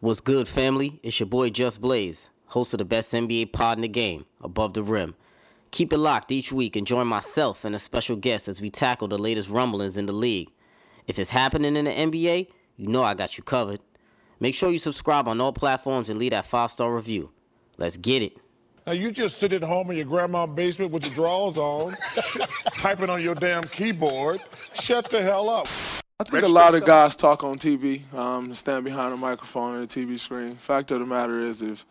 What's good, family? It's your boy Just Blaze, host of the best NBA pod in the game, Above the Rim. Keep it locked each week and join myself and a special guest as we tackle the latest rumblings in the league. If it's happening in the NBA, you know I got you covered. Make sure you subscribe on all platforms and leave that five star review. Let's get it. Now you just sit at home in your grandma's basement with your drawers on, typing on your damn keyboard. Shut the hell up. I think a lot of guys talk on TV, um, stand behind a microphone and a TV screen. Fact of the matter is, if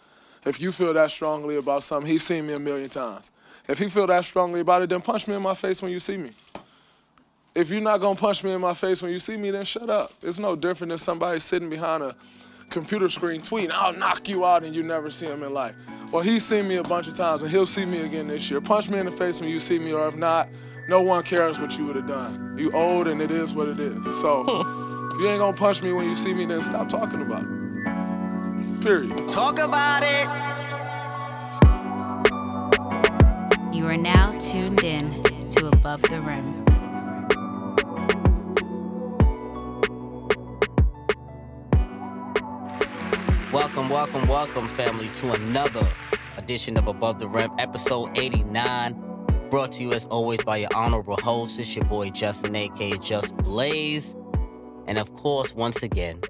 if you feel that strongly about something, he's seen me a million times. If he feel that strongly about it, then punch me in my face when you see me. If you're not gonna punch me in my face when you see me, then shut up. It's no different than somebody sitting behind a computer screen tweeting, "I'll knock you out," and you never see him in life. Well, he's seen me a bunch of times, and he'll see me again this year. Punch me in the face when you see me, or if not, no one cares what you would have done. You old and it is what it is. So if you ain't gonna punch me when you see me, then stop talking about it. Period. Talk about it. You are now tuned in to Above the Rim. Welcome, welcome, welcome, family, to another edition of Above the Rim, episode 89. Brought to you as always by your honorable host. It's your boy Justin, aka Just Blaze. And of course, once again,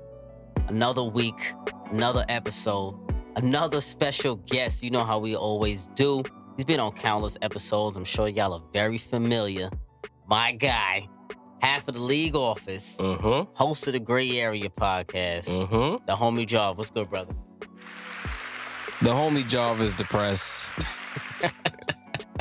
another week, another episode, another special guest. You know how we always do. He's been on countless episodes. I'm sure y'all are very familiar. My guy, half of the league office, Mm-hmm. host of the Gray Area podcast, Mm-hmm. the homie Job. What's good, brother? The homie Jarv is depressed.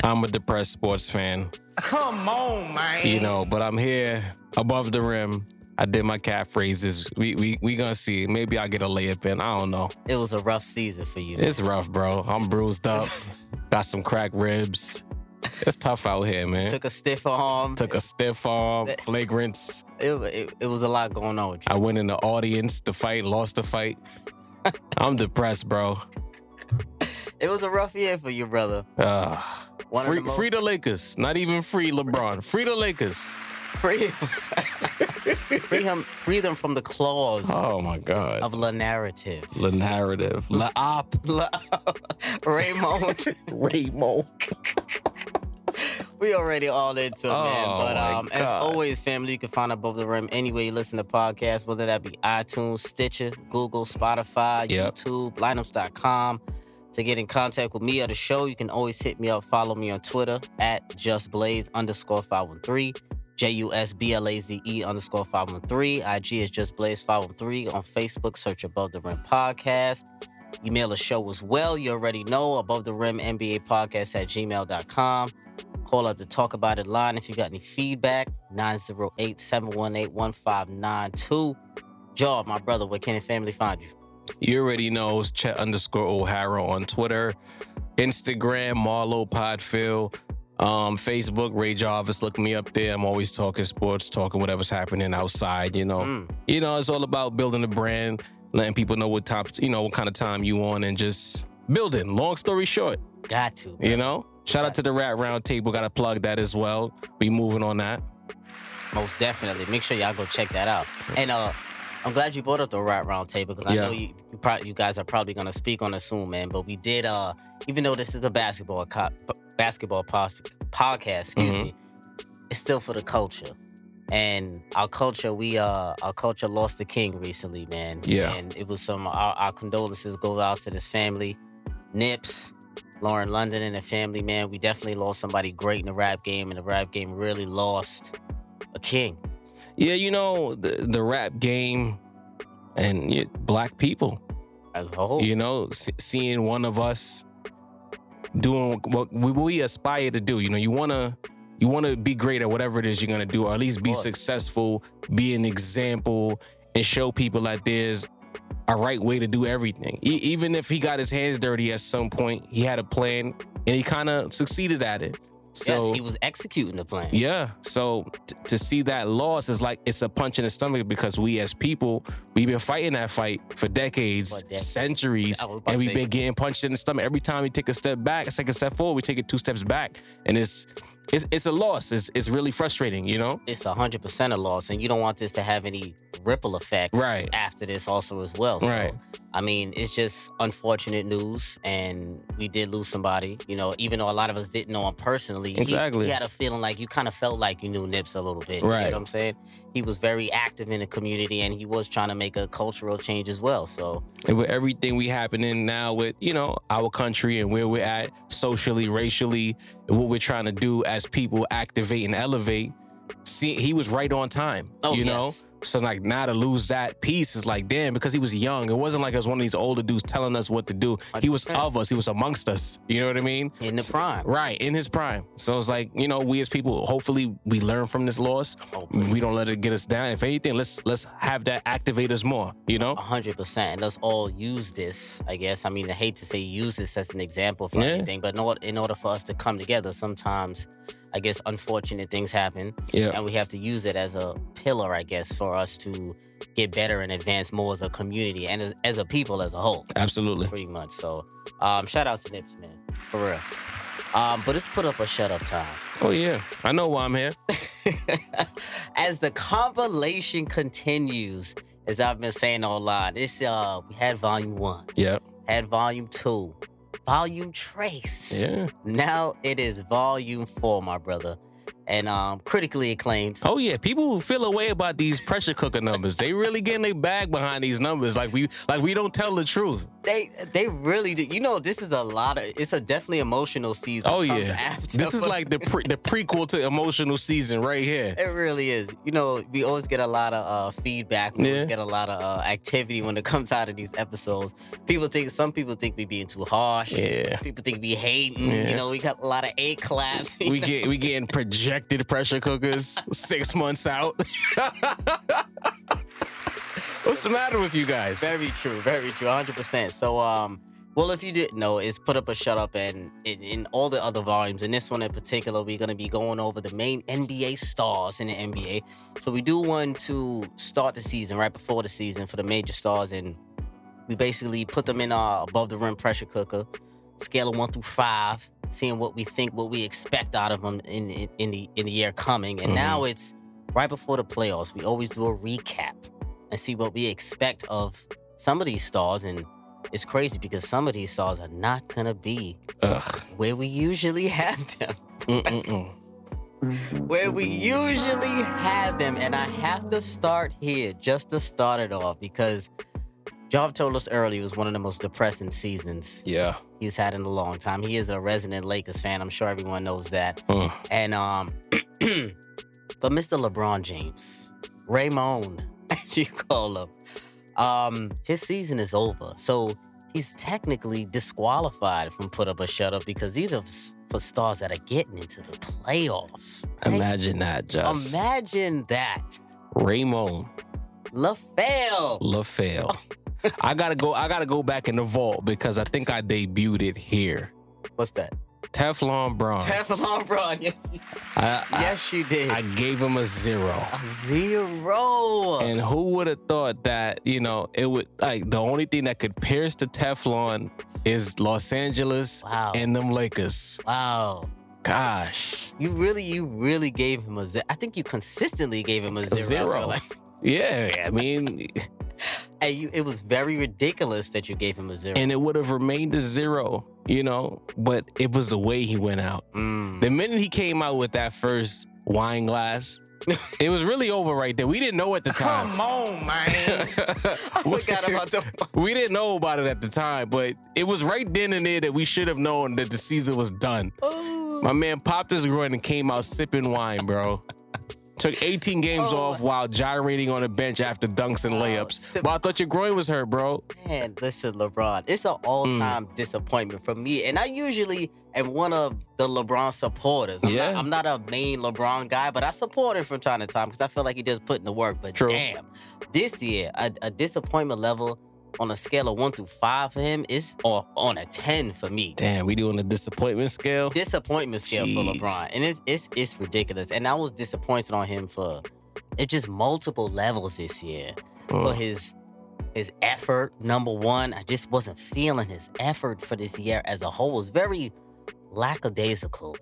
I'm a depressed sports fan. Come on, man. You know, but I'm here above the rim. I did my cat phrases. We we we gonna see. Maybe I'll get a layup in. I don't know. It was a rough season for you. It's rough, bro. I'm bruised up. Got some cracked ribs. It's tough out here, man. Took a stiff arm. Took a stiff arm, flagrants. it, it, it was a lot going on with you. I went in the audience to fight, lost the fight. I'm depressed, bro. It was a rough year for you, brother. Uh, One free, the most- free the Lakers. Not even free LeBron. Free the Lakers. Free, free him, free them from the claws Oh my God. of the narrative. The narrative. La op. La- Raymond, Raymond. we already all into it, man. Oh, But my um, as God. always, family, you can find Above the Rim anywhere you listen to podcasts, whether that be iTunes, Stitcher, Google, Spotify, Yep. YouTube, lineups.com. To get in contact with me or the show, you can always hit me up. Follow me on Twitter at justblaze underscore 513. J U S B L A Z E underscore 513. IG is just blaze 513. On Facebook, search Above the Rim Podcast. Email the show as well. You already know Above the Rim NBA Podcast at gmail.com. Call up the Talk About It line if you got any feedback. 908 718 1592. Job, my brother, where can the family find you? You already know it's Chet underscore O'Hara on Twitter, Instagram, Marlo Podfield, um, Facebook, Ray Jarvis. Look me up there. I'm always talking sports, talking whatever's happening outside. You know, Mm. you know, it's all about building a brand, letting people know what top, you know, what kind of time you on, and just building. Long story short, Got to. you know. Shout out to the Rat Round Table. Got to plug that as well. We moving on that. Most definitely. Make sure y'all go check that out. And uh, I'm glad you brought up the right Round Table because I Yeah. know you you, pro- you guys are probably gonna speak on it soon, man. But we did uh, even though this is a basketball co- basketball pod- podcast, excuse Mhm. me, it's still for the culture. And our culture, we uh, our culture lost the king recently, man. Yeah. And it was some our, our condolences go out to this family, Nips. Lauren London and the family, man, we definitely lost somebody great in the rap game, and the rap game really lost a king. Yeah, you know the the rap game and yeah, black people. as a whole. You know, s- seeing one of us doing what we, what we aspire to do. You know, you wanna you wanna be great at whatever it is you're gonna do, or at least be successful, be an example, and show people that there's a right way to do everything. E- even if he got his hands dirty at some point, he had a plan and he kind of succeeded at it. So yes, he was executing the plan. yeah. So t- to see that loss is like it's a punch in the stomach because we as people we've been fighting that fight for decades, For decades. centuries, I was about and we've been getting punched in the stomach every time we take a step back, a second step forward, we take it two steps back, and it's it's it's a loss. It's it's really frustrating, you know. It's hundred percent a loss, and you don't want this to have any ripple effects Right. after this also as well. So Right. I mean, it's just unfortunate news, and we did lose somebody. You know, even though a lot of us didn't know him personally, he- Exactly. He, had a feeling like you kind of felt like you knew Nips a little bit. Right. You know what I'm saying? He was very active in the community, and he was trying to make a cultural change as well. So and with everything we happening now with you know our country and where we're at socially racially and what we're trying to do as people activate and elevate see he was right on time Oh, you know yes. So like now to lose that piece is like damn because he was young. It wasn't like it was one of these older dudes telling us what to do. He was of us. He was amongst us. You know what i mean? In the prime, right in his prime. So it's like you know we as people hopefully we learn from this loss. Hopefully. we don't let it get us down. If anything let's let's have that activate us more you know? A hundred percent, and let's all use this. I guess. I mean, I hate to say use this as an example for Yeah. anything, but in order, in order for us to come together, sometimes, I guess, unfortunate things happen, yeah. And we have to use it as a pillar, I guess, for us to get better and advance more as a community and as, as a people as a whole, absolutely. Pretty much. So, um, shout out to Nips, man, for real. Um, but let's put up a shut up time. oh yeah. I know why i'm here. As the compilation continues, as I've been saying online, this uh we had volume one, Yep. had volume two, volume trace. Yeah. Now it is volume four, my brother. And um critically acclaimed. Oh yeah, people who feel a way about these pressure cooker numbers, they really getting their bag behind these numbers. Like we, like we don't tell the truth. They they really do. You know, this is a lot of it's a definitely emotional season. Oh yeah, after, this is like the pre, the prequel to emotional season right here. It really is. You know, we always get a lot of uh, feedback. We Yeah. always get a lot of uh, activity when it comes out of these episodes. People think some people think we being too harsh. Yeah. People think we hating. Yeah. You know, we got a lot of A claps. We get we getting projected pressure cookers six months out. What's the matter with you guys? very true. Very true. 100. percent So um. Well, if you didn't know, it's put up a shut up, and in, all the other volumes, in this one in particular, we're gonna be going over the main NBA stars in the NBA. So we do one to start the season right before the season for the major stars, and we basically put them in our above the rim pressure cooker, scale of one through five, seeing what we think, what we expect out of them in in, in the in the year coming. And now mm-hmm. it's right before the playoffs. We always do a recap and see what we expect of some of these stars and. It's crazy because some of these stars are not gonna be Ugh. where we usually have them. Where we usually have them. And I have to start here just to start it off because Job told us earlier it was one of the most depressing seasons Yeah. he's had in a long time. He is a resident Lakers fan. I'm sure everyone knows that. Mm. And um but Mr. LeBron James, Raymond, as you call him, um, his season is over. So he's technically disqualified from put up a shut up because these are for stars that are getting into the playoffs. right? Imagine that, just Imagine that. Raymond LaFell. LaFell. I gotta go. I gotta go back in the vault because I think I debuted it here. What's that? Teflon Bron. Teflon Bron. Yes, you, I, I- yes, you did. I gave him a zero. a zero. And who would have thought that, you know, it would like the only thing that could pierce the Teflon is Los Angeles wow. and them Lakers. wow. Gosh. You really, you really gave him a zero. I think you consistently gave him a zero. Zero. like. Yeah, I mean, And you, it was very ridiculous that you gave him a zero. and it would have remained a zero, you know, but it was the way he went out. Mm. The minute he came out with that first wine glass, it was really over right there. We didn't know at the time. Come on, man. I forgot about the. We didn't know about it at the time, but it was right then and there that we should have known that the season was done. Oh. My man popped his groin and came out sipping wine, bro. Took 18 games Oh. off while gyrating on the bench after dunks and layups. sip- But I thought your groin was hurt, bro. Man, listen, LeBron, it's an all-time Mm. disappointment for me, and I usually am one of the LeBron supporters. I'm, Yeah. not, I'm not a main LeBron guy, but I support him from time to time because I feel like he does put in the work. But True. damn, this year, a, a disappointment level on a scale of one through five for him is or on a ten for me. Damn, we doing a disappointment scale? disappointment scale Jeez. for LeBron, and it's it's it's ridiculous. And I was disappointed on him for it just multiple levels this year for Mm. his his effort. Number one, I just wasn't feeling his effort for this year as a whole. It was very lackadaisical.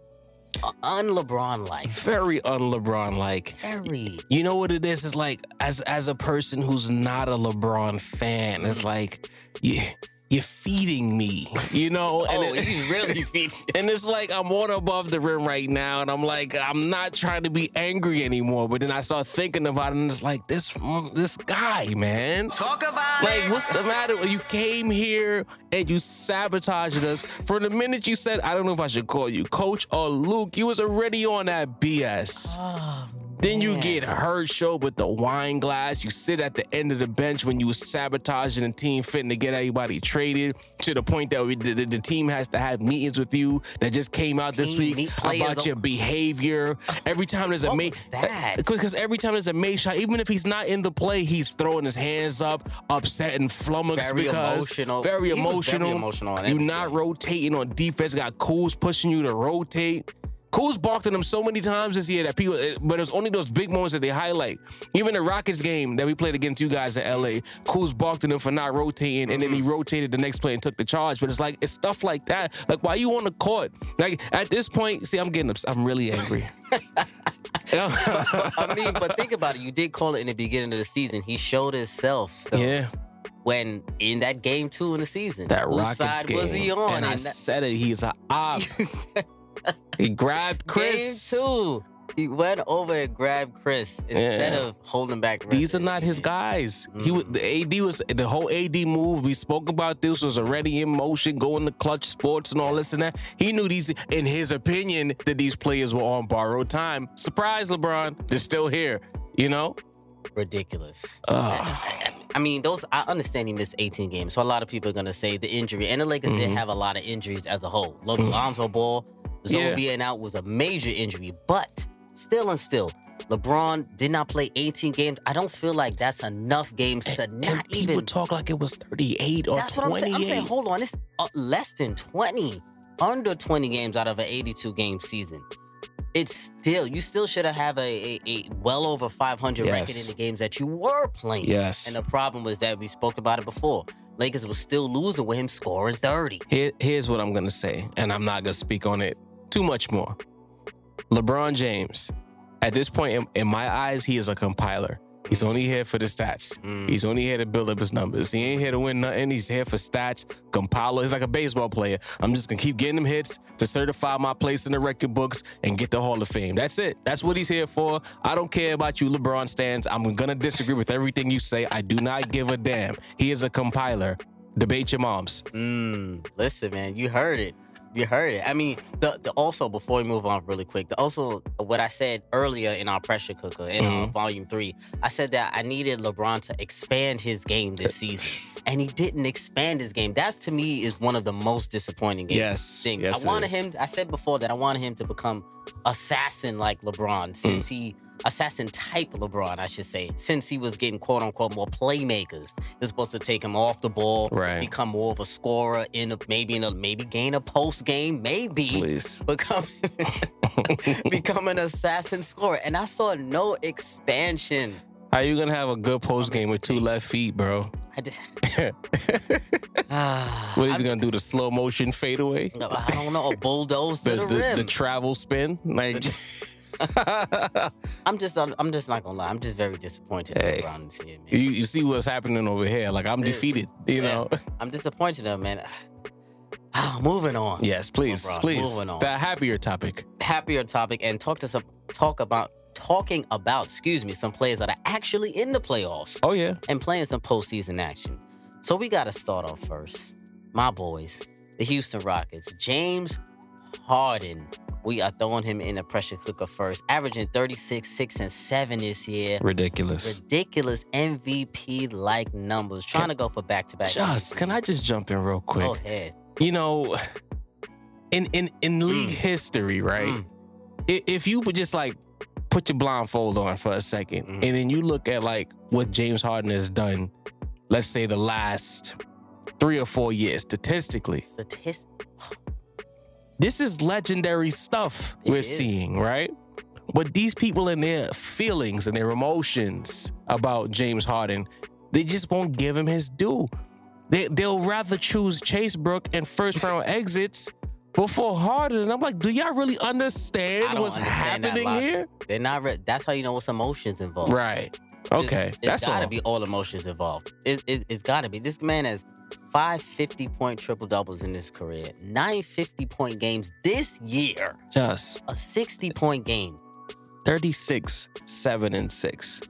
un-LeBron like. Very un-LeBron like. Very. You know what it is? It's like as as a person who's not a LeBron fan, it's like you you're feeding me, you know. Oh, it- he's really feeding. And it's like I'm one above the rim right now, and I'm like I'm not trying to be angry anymore. But then I start thinking about it, and it's like this mm, this guy, man. Talk about Like, what's the matter? You came here and you sabotaged us. For the minute you said, I don't know if I should call you coach or Luke, you was already on that BS. Oh, Then you get hurt show with the wine glass. You sit at the end of the bench when you was sabotaging the team, fitting to get everybody traded to the point that we, the, the, team has to have meetings with you that just came out this Team week about your behavior. Every time there's a What mate, was that? because every time there's a mate shot, even if he's not in the play, he's throwing his hands up, upset and flummoxed Very because emotional. very He was very emotional. emotional You're not rotating on defense. Got Kuz pushing you to rotate. Kuz barked at him so many times this year that people, eh, but it was only those big moments that they highlight. Even the Rockets game that we played against you guys in LA, Kuz barked at him for not rotating, and then he mm-hmm. rotated the next play and took the charge. But it's like it's stuff like that. Like why you on the court? Like at this point, see, I'm getting, ups- I'm really angry. I mean, but think about it. You did call it in the beginning of the season. He showed himself though, yeah, when in that game two in the season. that Whose Rockets side game. was he on? And I in said it. He's a op. He grabbed Chris. Game two. He went over and grabbed Chris instead Yeah. of holding back. the These are not his guys. He was Mm. the AD was the whole AD move. We spoke about this was already in motion, going to clutch sports and all this and that. He knew these, in his opinion, that these players were on borrowed time. Surprise, LeBron, they're still here. You know, Ridiculous. I mean, those I understand he missed 18 games, so a lot of people are gonna say the injury, and the Lakers did Mhm. have a lot of injuries as a whole. Lo- Lonzo Ball, Zo Yeah. being out was a major injury, but still and still, LeBron did not play 18 games. I don't feel like that's enough games to and not people even. talk like it was thirty-eight or That's what I'm saying. I'm saying, hold on, it's uh, less than 20, under 20 games out of an 82 game season. It's still, you still should have a, a, a well over 500 record in the games that you were playing. Yes. And the problem was that we spoke about it before. Lakers was still losing with him scoring 30. Here, here's what I'm gonna say, and I'm not gonna speak on it too much more. LeBron James, at this point in, in my eyes, he is a compiler. He's only here for the stats. Mm. He's only here to build up his numbers. He ain't here to win nothing. He's here for stats, compiler. He's like a baseball player. I'm just gonna keep getting him hits to certify my place in the record books and get the Hall of Fame. That's it. That's what he's here for. I don't care about you, LeBron stands. I'm gonna disagree with everything you say. I do not give a damn. He is a compiler. Debate your moms. Mm, listen, man, you heard it. You heard it. I mean, the, the also before we move on really quick, the also what I said earlier in our pressure cooker in uh, Mhm. volume three, I said that I needed LeBron to expand his game this season, and he didn't expand his game. That's to me is one of the most disappointing games. Yes. things. yes, I wanted him. I said before that I wanted him to become assassin like LeBron, Mm. since he assassin type LeBron, I should say, since he was getting quote unquote more playmakers. It was supposed to take him off the ball, Right. become more of a scorer in a maybe in a maybe gain a post game, maybe Please. become become an assassin scorer. And I saw no expansion. How are you gonna have a good post game with two left feet, bro? I just what ah, I, he gonna do? The slow motion fadeaway? I don't know, a bulldoze to The, the, the, rim. the travel spin? Like I'm just I'm, just not gonna lie. I'm just very disappointed Hey. in LeBron this year, man. you, you see what's happening over here. Like I'm defeated, you Yeah. know. I'm disappointed in him, man. Ah, moving on. yes, please, LeBron, please. moving on. The happier topic. Happier topic and talk to some talk about talking about, excuse me, some players that are actually in the playoffs Oh yeah. and playing some postseason action. So we gotta start off first. My boys, the Houston Rockets. James Harden. We are throwing him in a pressure cooker first, averaging 36, 6, and 7 this year. Ridiculous. Ridiculous MVP like numbers. Trying to go for back to back. Just can I just jump in real quick? Go ahead. You know, in in in league history, right? Mm. If you would just like put your blindfold on for a 2nd Mhm. and then you look at like what James Harden has done, let's say the last three or four years statistically, Statist- this is legendary stuff It we're is. seeing, right? But these people and their feelings and their emotions about James Harden, they just won't give him his due. They, they'll rather choose Chase Brook and first round exits before Harden. And I'm like, do y'all really understand what's understand happening here? They're not. Re- that's how you know what's emotions involved. Right. Okay. It's That's gotta all. be all emotions involved. It, it, it's gotta be. This man has five 50 point triple doubles in his career, nine 50 point games this year, Just a 60 point game, 36, 7, and 6.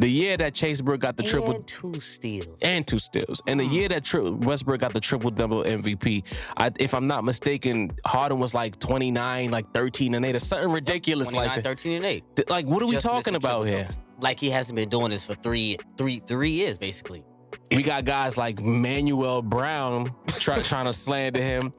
The year that Chase Brook got the triple and two steals. and two steals. And the mm. year that tri- Westbrook got the triple double MVP, I, if I'm not mistaken, Harden was like 29, like 13 and 8 or something ridiculous 29, like that. 13 and 8. Th- Like, what are we Just missed talking about here? triple-double. Like he hasn't been doing this for three, three, three years, basically. We got guys like Manuel Brown try, trying to slander him.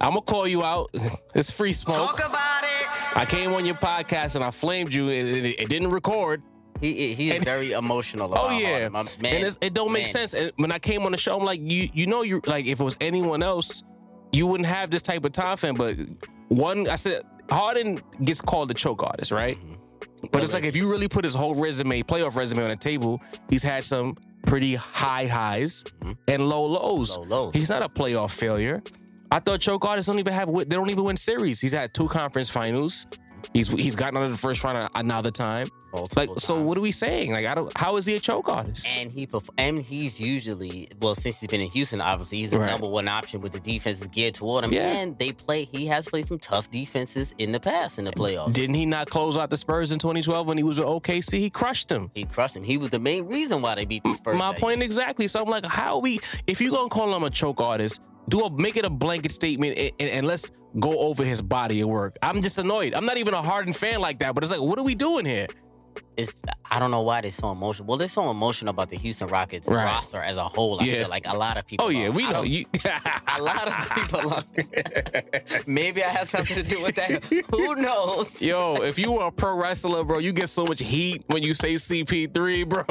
I'm gonna call you out. It's free smoke. Talk about it. I came on your podcast and I flamed you. It, it- it didn't record. He he is And- very emotional. Oh yeah, man, and it's, it don't make sense. And when I came on the show, I'm like, you you know, you like if it was anyone else, you wouldn't have this type of time frame. But one, I said Harden gets called the choke artist, right? Mm-hmm. But it's like if you really put his whole resume, playoff resume on the table, he's had some pretty high highs and low lows. Mm-hmm. Low lows. He's not a playoff failure. I thought choke artists don't even have they don't even win series. He's had two conference finals. He's he's gotten out of the first round another time. Multiple Like so, times. what are we saying? Like, I don't. How is he a choke artist? And he and he's usually well since he's been in Houston, obviously he's the Right. number one option with the defenses geared toward him. Yeah. And they play. He has played some tough defenses in the past in the playoffs. Didn't he not close out the Spurs in 2012 when he was with OKC? He crushed them. he crushed him. He was the main reason why they beat the mm, Spurs. My point year. exactly. So I'm like, how we? If you're gonna call him a choke artist, do a make it a blanket statement and, and, and let's go over his body of work. I'm just annoyed. I'm not even a Harden fan like that, but it's like, what are we doing here? It's I don't know why they're so emotional. Well, they're so emotional about the Houston Rockets Right. roster as a whole. I Yeah. feel like a lot of people. Oh yeah, are. we know you. A lot of people. Are. Maybe I have something to do with that. Who knows? Yo, if you were a pro wrestler, bro, you get so much heat when you say CP3, bro.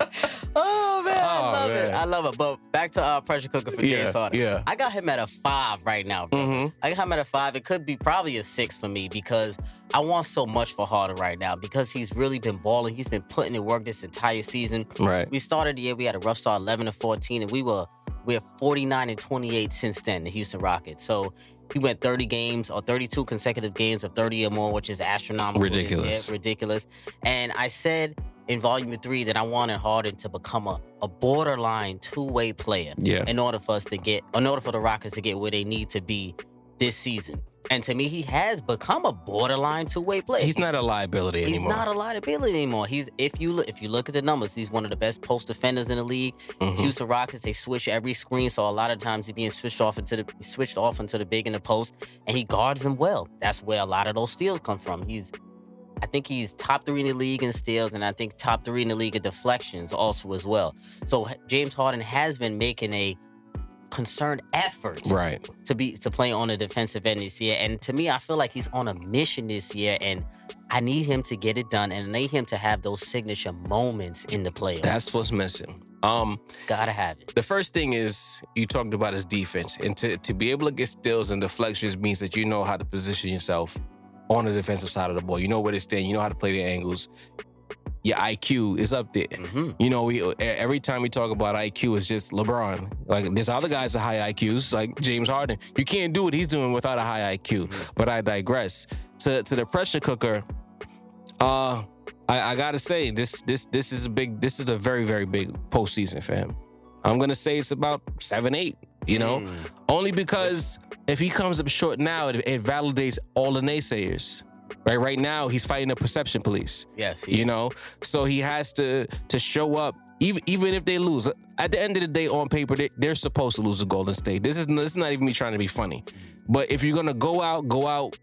Oh man, I Oh, love it. I love it. But back to our pressure cooker for Yeah, James Harden. yeah. I got him at a five right now, bro. Mhm. I got him at a five. It could be probably a six for me because I want so much for Harden right now because he's really been balling. He's been putting in work this entire season. right. We started the year, we had a rough start, 11 to 14, and we were we're 49 and 28 since then, the Houston Rockets. So he went 30 games or 32 consecutive games of 30 or more, which is astronomical. Ridiculous. Ridiculous. And I said in volume three that I wanted Harden to become a, a borderline two-way player Yeah. in order for us to get in order for the Rockets to get where they need to be this season. And to me, he has become a borderline two-way player. He's not a liability He's anymore. not a liability anymore. He's if you look if you look at the numbers, he's one of the best post defenders in the league. Mhm. Houston Rockets they switch every screen, so a lot of times he's being switched off into the switched off into the big in the post, and he guards them well. That's where a lot of those steals come from. He's I think he's top three in the league in steals, and I think top three in the league in deflections also as well. So James Harden has been making a concerted effort Right. to be to play on the defensive end this year. And to me, I feel like he's on a mission this year, and I need him to get it done, and I need him to have those signature moments in the playoffs. That's what's missing. Um, gotta have it. the first thing is you talked about his defense, and to, to be able to get steals and deflections means that you know how to position yourself on the defensive side of the ball. You know where to stand. You know how to play the angles. Your IQ is up there. hmm You know, we every time we talk about IQ, it's just LeBron. Like there's other guys with high IQs, like James Harden. You can't do what he's doing without a high IQ. But I digress. To to the pressure cooker, uh, I, I gotta say this this this is a big this is a very very big postseason for him. I'm gonna say it's about seven eight. You know, Mm. only because if he comes up short now, it, it validates all the naysayers. Right, right now he's fighting the perception police. Yes, you is. know? So he has to to show up even even if they lose. At the end of the day on paper they, they're supposed to lose to golden state. This is this is not even me trying to be funny. But if you're gonna go out go out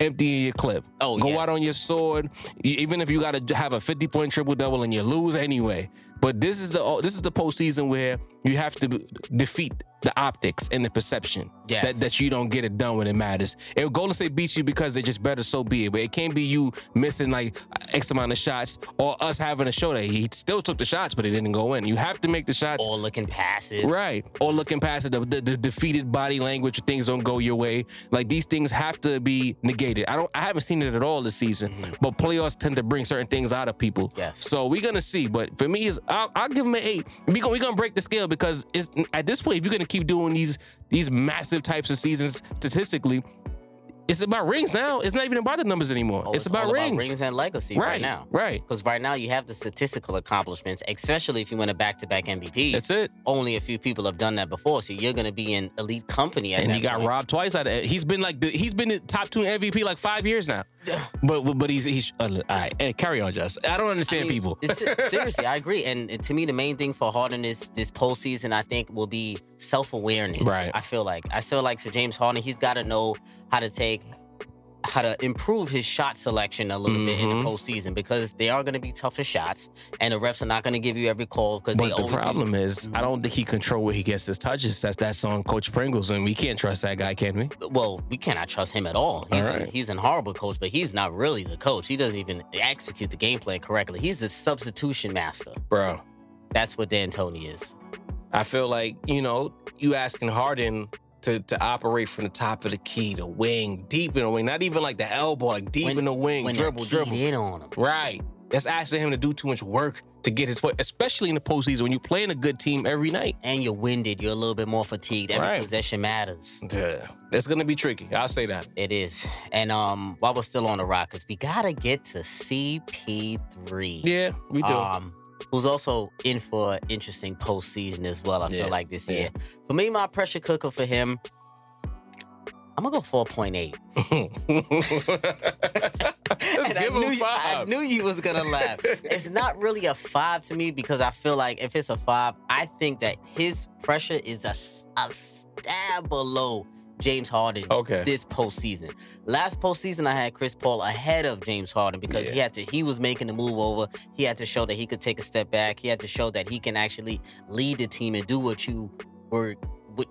emptying your clip. Oh, go yes. out on your sword. Even if you gotta have a 50 point triple double and you lose anyway. But this is the this is the postseason where you have to defeat the optics and the perception Yes. that, that you don't get it done when it matters. If Golden State beats you because they're just better, so be it. But it can't be you missing like X amount of shots or us having a show that he still took the shots, but it didn't go in. You have to make the shots. All looking passive. Right. Or looking past the, the, the defeated body language, things don't go your way. Like these things have to be negated. I don't I haven't seen it at all this season. But playoffs tend to bring certain things out of people. Mm-hmm. Yes. So we're gonna see. But for me, is I'll, I'll give him an eight. We're gonna, we gonna break the scale because it's at this point, if you're gonna keep doing these these massive types of seasons statistically, it's about rings now. It's not even about the numbers anymore. Oh, it's, about all rings. rings and legacy right, now. Right. Because right now you have the statistical accomplishments, especially if you win a back-to-back MVP. That's it. Only a few people have done that before, so you're going to be in elite company. At And you got robbed twice out of it. He's been like the, he's been top two MVP like five years now. But but, he's he's uh, all right. And carry on, Just. I don't understand I mean, people. seriously, I agree. And to me, the main thing for Harden this this postseason, I think, will be self awareness. Right. I feel like I feel like for James Harden, he's got to know how to take. How to improve his shot selection a little bit in the Mhm. postseason because they are going to be tougher shots, and the refs are not going to give you every call because they But the do- problem is, Mm-hmm. I don't think he control where he gets his touches. That's that's on Coach Pringles, and we can't trust that guy, can we? well, we cannot trust him at all. He's All an, he's an horrible coach, but he's not really the coach. He doesn't even execute the game plan correctly. He's a substitution master. Bro, That's what D'Antoni is. I feel like you know you asking Harden to to operate from the top of the key, the wing, deep in the wing, not even like the elbow, like deep When- in the wing, dribble, dribble. in on him. Right. That's asking him to do too much work to get his way, especially in the postseason when you're playing a good team every night. and you're winded, you're a little bit more fatigued. Every Right. possession matters. Yeah. It's gonna be tricky. I'll say that. It is. And um, while we're still on the Rockets, we gotta get to CP3. Yeah, we do. Um, who's also in for an interesting postseason as well. I Yeah, feel like this yeah. year. For me, my pressure cooker for him, I'm gonna go 4.8. Let's And I knew, him you- I knew you was gonna laugh. it's not really a five to me because I feel like if it's a five, I think that his pressure is a stab below James Harden Okay. this postseason. Last postseason, I had Chris Paul ahead of James Harden because he had to. He was making the move over. He had to show that he could take a step back. He had to show that he can actually lead the team and do what you were.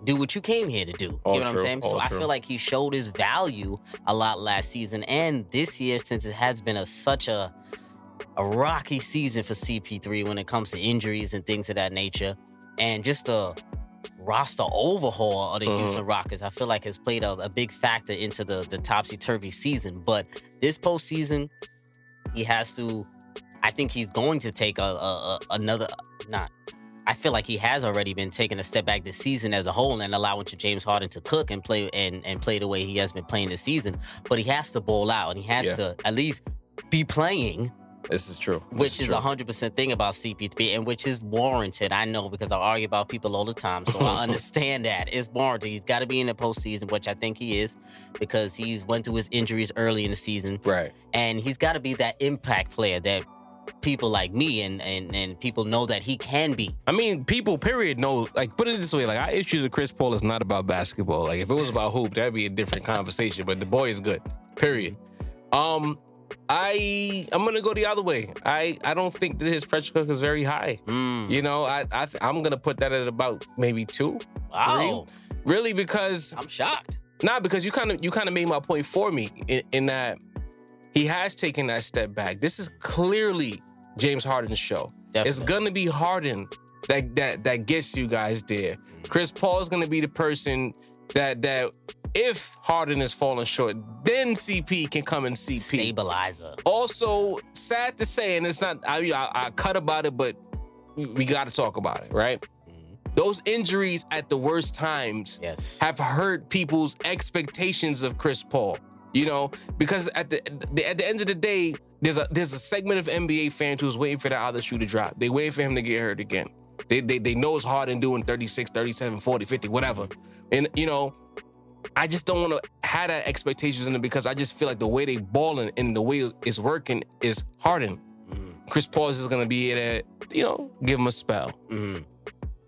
Do what you came here to do. All you know what I'm saying? So I feel like he showed his value a lot last season and this year, since it has been a such a a rocky season for CP3 when it comes to injuries and things of that nature, and just a roster overhaul of the Mhm. Houston Rockets, I feel like has played a, a big factor into the the topsy turvy season. But this postseason, he has to. I think he's going to take a, a, a another not. I feel like he has already been taking a step back this season as a whole and allowing to James Harden to cook and play and, and play the way he has been playing this season. But he has to bowl out and he has Yeah. to at least be playing This is true. which is a hundred percent thing about CP3, and which is warranted. I know because I argue about people all the time, so I understand that it's warranted. He's got to be in the postseason, which I think he is, because he's went through his injuries early in the season, right. and he's got to be that impact player that people like me and and and people know that he can be. I mean, people, period, know, like, put it this way, like, our issues with Chris Paul is not about basketball. Like, if it was about hoop, that'd be a different conversation, but the boy is good, period. Um, I, I'm gonna go the other way. I, I don't think that his pressure cooker is very high. Mm. You know, I, I, I'm gonna put that at about maybe two, Wow, really, because I'm shocked. Nah, because you kind of you kind of made my point for me in, in that he has taken that step back. This is clearly James Harden's show. It's gonna be Harden that that that gets you guys there. Chris Paul is gonna be the person that that if Harden is falling short, then CP can come and CP. Stabilizer. Also, sad to say, and it's not I I, I cut about it, but we, got to talk about it, right? Mm-hmm. Those injuries at the worst times Yes. have hurt people's expectations of Chris Paul. You know, because at the, the at the end of the day, there's a there's a segment of NBA fans who's waiting for that other shoe to drop. They wait for him to get hurt again. They they, they know it's Harden doing 36, 37, 40, 50, whatever. And you know, I just don't want to have that expectations in it because I just feel like the way they balling and the way it's working is Harden. Chris Paul is gonna be here to, you know, give him a spell. Mhm.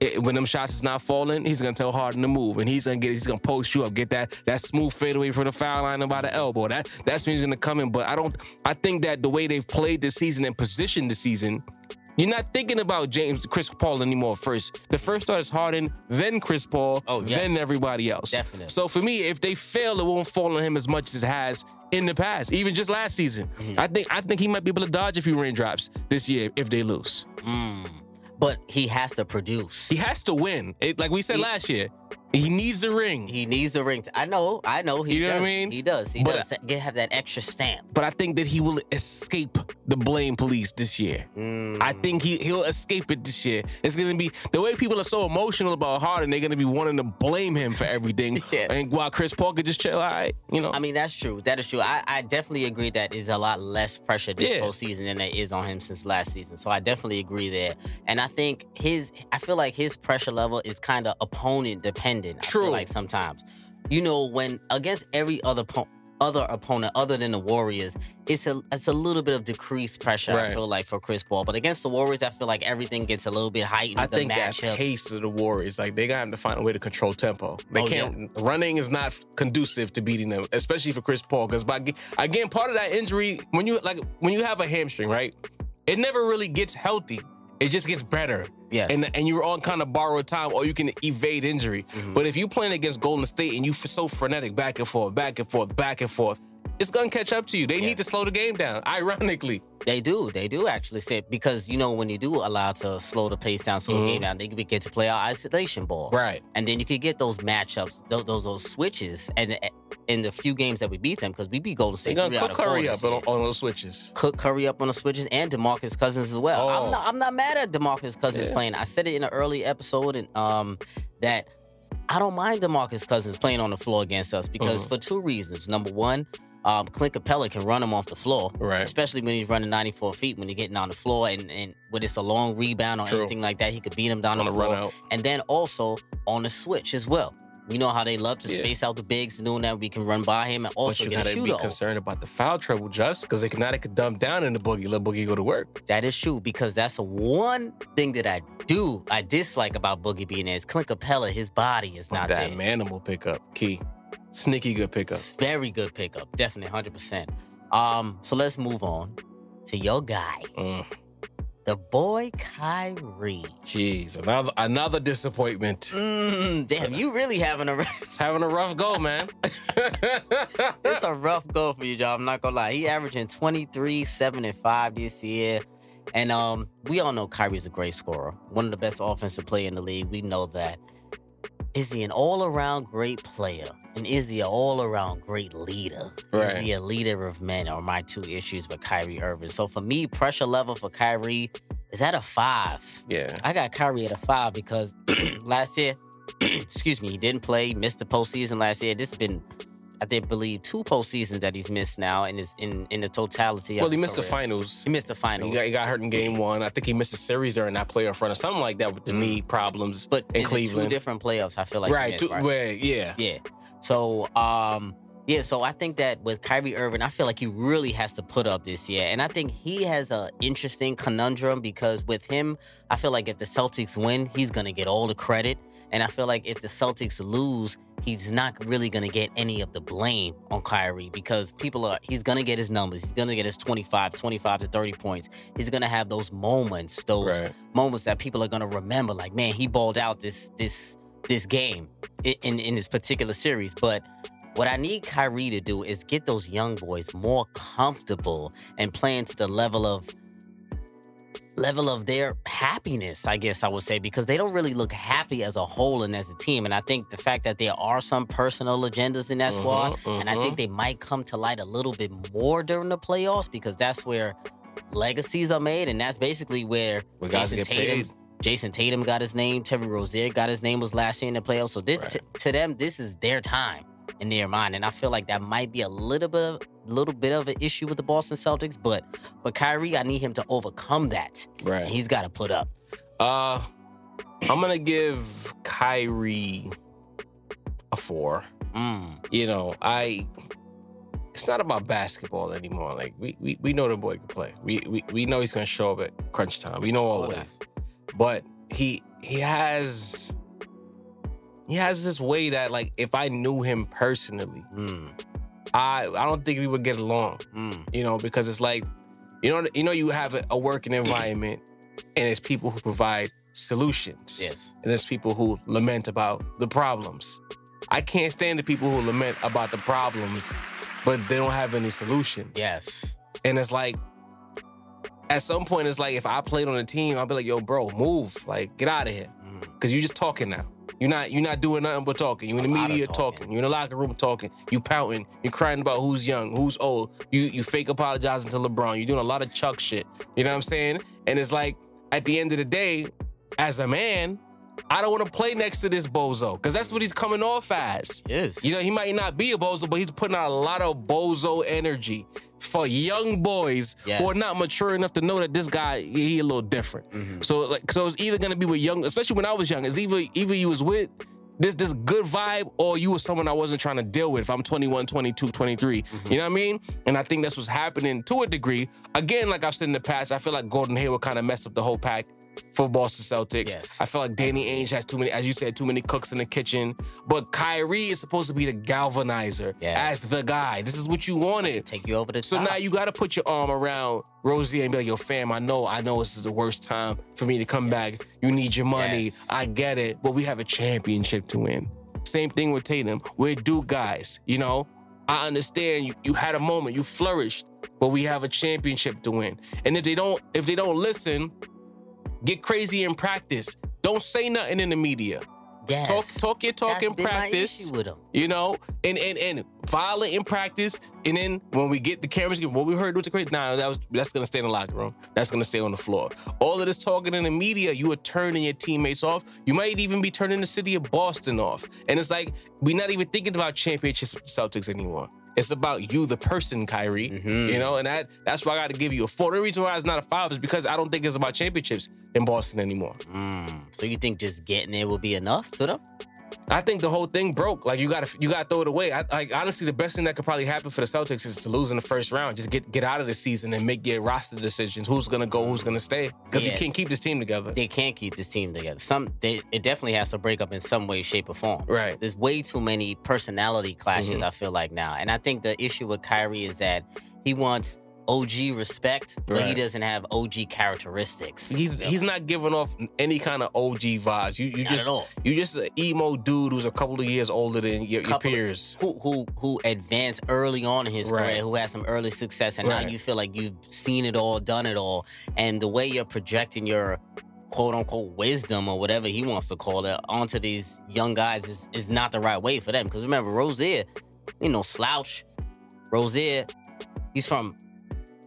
It- when them shots is not falling, he's gonna tell Harden to move, and he's gonna get, he's gonna post you up, get that that smooth fadeaway from the foul line by the elbow. That that's when he's gonna come in. But I don't, I think that the way they've played this season and positioned the season, you're not thinking about James Chris Paul anymore. First, the first start is Harden, then Chris Paul, Oh, yes. then everybody else. Definitely. So for me, if they fail, it won't fall on him as much as it has in the past, even just last season. Mm-hmm. I think I think he might be able to dodge a few raindrops this year if they lose. Mm. But he has to produce. He has to win. It, like we said He- last year, He needs a ring. He needs a ring. I know, I know. He You know does. what I mean? He does. He But- does. Get have that extra stamp. but I think that he will escape the blame police this year. Mm. I think he he'll escape it this year. It's gonna be the way people are so emotional about Harden. They're gonna be wanting to blame him for everything. Yeah. And while Chris Paul could just chill, all right, you know. I mean, that's true. That is true. I, I definitely agree that is a lot less pressure this Yeah. postseason than there is on him since last season. So I definitely agree there. And I think his, I feel like his pressure level is kind of opponent dependent. True. like sometimes, you know, when against every other po- other opponent other than the Warriors, it's a it's a little bit of decreased pressure. I feel like for Chris Paul, but against the Warriors, I feel like everything gets a little bit heightened. I the think that matchups. pace of the Warriors, like they have to find a way to control tempo. They Oh, can't. Running is not conducive to beating them, especially for Chris Paul. Because by again, part of that injury, when you like when you have a hamstring, right, it never really gets healthy. It just gets better. Yes. And and you're on kind of borrowed time, or you can evade injury. Mm-hmm. But if you're playing against Golden State and you're so frenetic back and forth, back and forth, back and forth, it's gonna catch up to you. They need to slow the game down. Ironically, They do. They do actually say because you know when you do allow to slow the pace down, slow the game down, they can get to play our isolation ball. Mm-hmm. Right. And then you could get those matchups, those those, those switches, and uh, in the few games that we beat them, because we beat Golden they're State gonna cook Curry up on, on those switches. Cook Curry up on the switches and Demarcus Cousins as well. Oh. I'm not I'm not mad at Demarcus Cousins Yeah. playing. I said it in an early episode and um that I don't mind Demarcus Cousins playing on the floor against us because Mhm. for two reasons. Number one, um, Clint Capela can run him off the floor, Right. especially when he's running 94 feet when you're getting on the floor and, and when it's a long rebound or True. anything like that, he could beat him down On the floor. run out. And then also on the switch as well. You know how they love to Yeah. space out the bigs, knowing that we can run by him and also but you get gotta shooter. be concerned about the foul trouble, just because they can now they could dump down in the boogie, let boogie go to work. That is true because that's the one thing that I do I dislike about Boogie being there is Clint Capela. His body is not that there. manimal pickup, key, sneaky good pickup. Very good pickup, definitely hundred percent. Um, so let's move on to your guy, Mm, the boy Kyrie. Jeez, another another disappointment. Mm, damn, you really having a It's having a rough go, man. it's a rough goal for you, Joe. I'm not gonna lie. He averaging 23, 7, and 5 this year. And um, we all know Kyrie's a great scorer, one of the best offensive player in the league. We know that. Is he an all-around great player? And is he an all-around great leader? Is he a leader of men? Are my two issues with Kyrie Irving. So for me, pressure level for Kyrie is at a five. yeah, I got Kyrie at a five because last year, excuse me, he didn't play, missed the postseason last year. This has been, I did believe two postseasons that he's missed now in his in in the totality. well, he missed the finals. He missed the finals. He got, he got hurt in game one. I think he missed a series during that playoff run or something like that with the knee problems Mm. but in Cleveland. two different playoffs. I feel like right, missed, two, well, yeah. Yeah. So um yeah, so I think that with Kyrie Irving, I feel like he really has to put up this year. And I think he has an interesting conundrum because with him, I feel like if the Celtics win, he's gonna get all the credit. And I feel like if the Celtics lose, he's not really gonna get any of the blame on Kyrie because people are he's gonna get his numbers. He's gonna get his 25, 25 to 30 points. He's gonna have those moments, those Right. moments that people are gonna remember. Like, man, he balled out this this this game in in this particular series. But what I need Kyrie to do is get those young boys more comfortable and playing to the level of level of their happiness, I guess I would say, because they don't really look happy as a whole and as a team. And I think the fact that there are some personal agendas in that squad, Mhm, and I think they might come to light a little bit more during the playoffs because that's where legacies are made, and that's basically where guys Jayson get Tatum, paid. Jayson Tatum got his name, Terry Rozier got his name was last year in the playoffs. So this Right. to, to them, this is their time in their mind, and I feel like that might be a little bit, of, little bit of an issue with the Boston Celtics. But for Kyrie, I need him to overcome that. Right. And he's got to put up. Uh, I'm gonna give Kyrie a four. Mm, You know, I. It's not about basketball anymore. Like we we, we know the boy can play. We, we we know he's gonna show up at crunch time. We know all of that. But he he has he has this way that like if I knew him personally, Mm, I I don't think we would get along. mm, You know, because it's like you know you know you have a, a working environment and it's people who provide solutions. yes. And there's people who lament about the problems. I can't stand the people who lament about the problems, but they don't have any solutions. Yes. And it's like, at some point, it's like if I played on a team, I'd be like, yo, bro, move. Like, get out of here. Mm, Cause you just talking now. You're not you're not doing nothing but talking. You in the media talking. talking. You in the locker room talking. You pouting. You crying about who's young, who's old. You you fake apologizing to LeBron. You're doing a lot of Chuck shit. You know what I'm saying? And it's like at the end of the day, as a man, I don't want to play next to this bozo because that's what he's coming off as. Yes. You know, he might not be a bozo, but he's putting out a lot of bozo energy for young boys who are not mature enough to know that this guy he a little different. Mm-hmm. So like, so it's either gonna be with young, especially when I was young. It's either either you was with this this good vibe or you was someone I wasn't trying to deal with. If I'm 21, 22, 23, Mm-hmm. you know what I mean? And I think that's what's happening to a degree. Again, like I've said in the past, I feel like Gordon Hayward kind of messed up the whole pack for Boston Celtics. Yes. I feel like Danny Ainge has too many, as you said, too many cooks in the kitchen. But Kyrie is supposed to be the galvanizer Yes. as the guy. This is what you wanted. Take you over the So top. now you got to put your arm around Rozier and be like, "Yo, fam, I know, I know this is the worst time for me to come back. You need your money. Yes. I get it, but we have a championship to win." Same thing with Tatum. We're Duke guys. You know, I understand you. You had a moment, you flourished, but we have a championship to win. And if they don't, if they don't listen, get crazy in practice. Don't say nothing in the media. yes. Talk, talk your talk That's in practice you know, and and and violent in practice, and then when we get the cameras, get what we heard was great. Nah, that was that's gonna stay in the locker room. That's gonna stay on the floor. All of this talking in the media, you are turning your teammates off. You might even be turning the city of Boston off. And it's like we're not even thinking about championships with the Celtics anymore. It's about you, the person, Kyrie. You know, and that that's why I got to give you a four. The reason why it's not a five is because I don't think it's about championships in Boston anymore. Mm. So you think just getting there will be enough to them? I think the whole thing broke. Like you got to you got to throw it away. I, like honestly, the best thing that could probably happen for the Celtics is to lose in the first round. Just get get out of the season and make your roster decisions. Who's gonna go? Who's gonna stay? Because Yeah. you can't keep this team together. They can't keep this team together. Some they it definitely has to break up in some way, shape, or form. Right. There's way too many personality clashes, Mhm. I feel like now. And I think the issue with Kyrie is that he wants OG respect, but he doesn't have OG characteristics. He's he's not giving off any kind of OG vibes. You you Not just you just an emo dude who's a couple of years older than your, your Couple of- peers. who who who advanced early on in his Right. career, who had some early success, and Right. now you feel like you've seen it all, done it all, and the way you're projecting your quote unquote wisdom or whatever he wants to call it onto these young guys is, is not the right way for them. Because remember, Rozier, you know, slouch. Rozier, he's from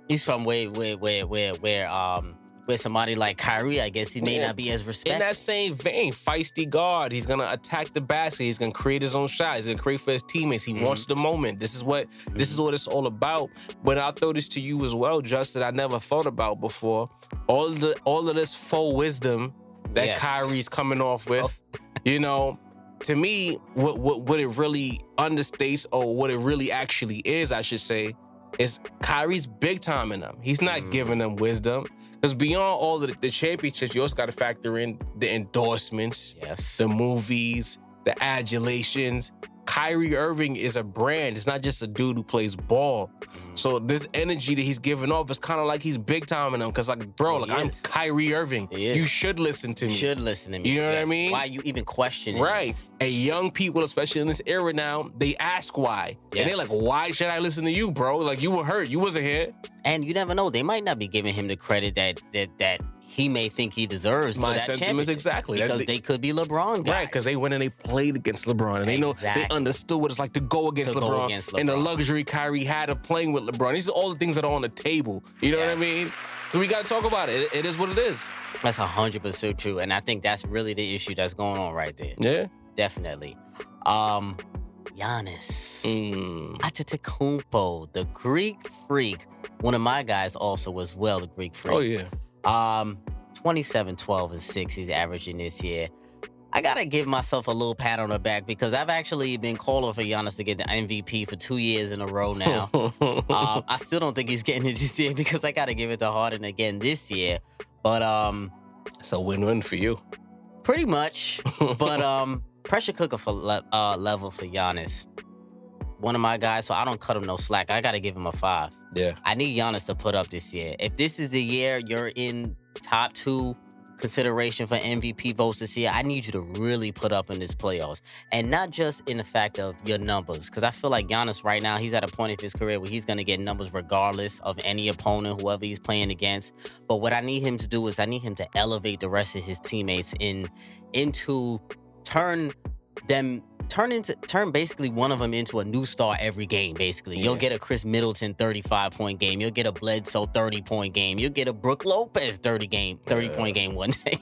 he's from where where where where where um where somebody like Kyrie, I guess he may Yeah. not be as In that same vein, feisty guard. He's gonna attack the basket. He's gonna create his own shot. He's gonna create for his teammates. He wants Mm-hmm. the moment. This is what this is what it's all about. But I'll throw this to you as well, Just that I never thought about before. All the all of this faux wisdom that Yes. Kyrie's coming off with, you know. To me, what, what what it really understates, or what it really actually is, I should say, is Kyrie's big time in them. He's not Mm. giving them wisdom. Because beyond all the, the championships, you also got to factor in the endorsements, yes. the movies, the adulations. Kyrie Irving is a brand. It's not just a dude who plays ball. So this energy that he's giving off is kind of like he's big timing them. Cause like, bro, like I'm. Kyrie Irving. You should listen to You me. should listen to me. You know what I mean? Why you even questioning Right. this? And young people, especially in this era now, they ask why. And they're like, why should I listen to you, bro? Like you were hurt. You wasn't here. And you never know. They might not be giving him the credit that that that he may think he deserves. My sentiments championship. exactly. That- Because they- they could be LeBron guys. Right, because they went and they played against LeBron, and they know they understood what it's like to go against, To go LeBron, and the luxury Kyrie had of playing with LeBron. These are all the things that are on the table. You know what I mean? So we got to talk about it. it. It is what it is. That's hundred percent true. And I think that's really the issue that's going on right there. Yeah. Definitely. Um, Giannis. Mm. Antetokounmpo, the Greek freak. One of my guys also as well, the Greek freak. Oh yeah. Um, 27, 12, and 6 he's averaging this year. I gotta give myself a little pat on the back because I've actually been calling for Giannis to get the MVP for two years in a row now. um, I still don't think he's getting it this year because I gotta give it to Harden again this year. But um, it's a win-win for you. pretty much. But um, pressure cooker for le- uh, level for Giannis. One of my guys, so I don't cut him no slack. I gotta give him a five. yeah. I need Giannis to put up this year. If this is the year you're in top two consideration for MVP votes this year, I need you to really put up in this playoffs. And not just in the fact of your numbers. Because I feel like Giannis right now, he's at a point of his career where he's gonna get numbers regardless of any opponent, whoever he's playing against. But what I need him to do is I need him to elevate the rest of his teammates in into turn them turn into turn basically one of them into a new star every game. Basically, you'll get a Khris Middleton 35 point game. You'll get a Bledsoe 30 point game. You'll get a Brook Lopez 30 game 30 point game one day.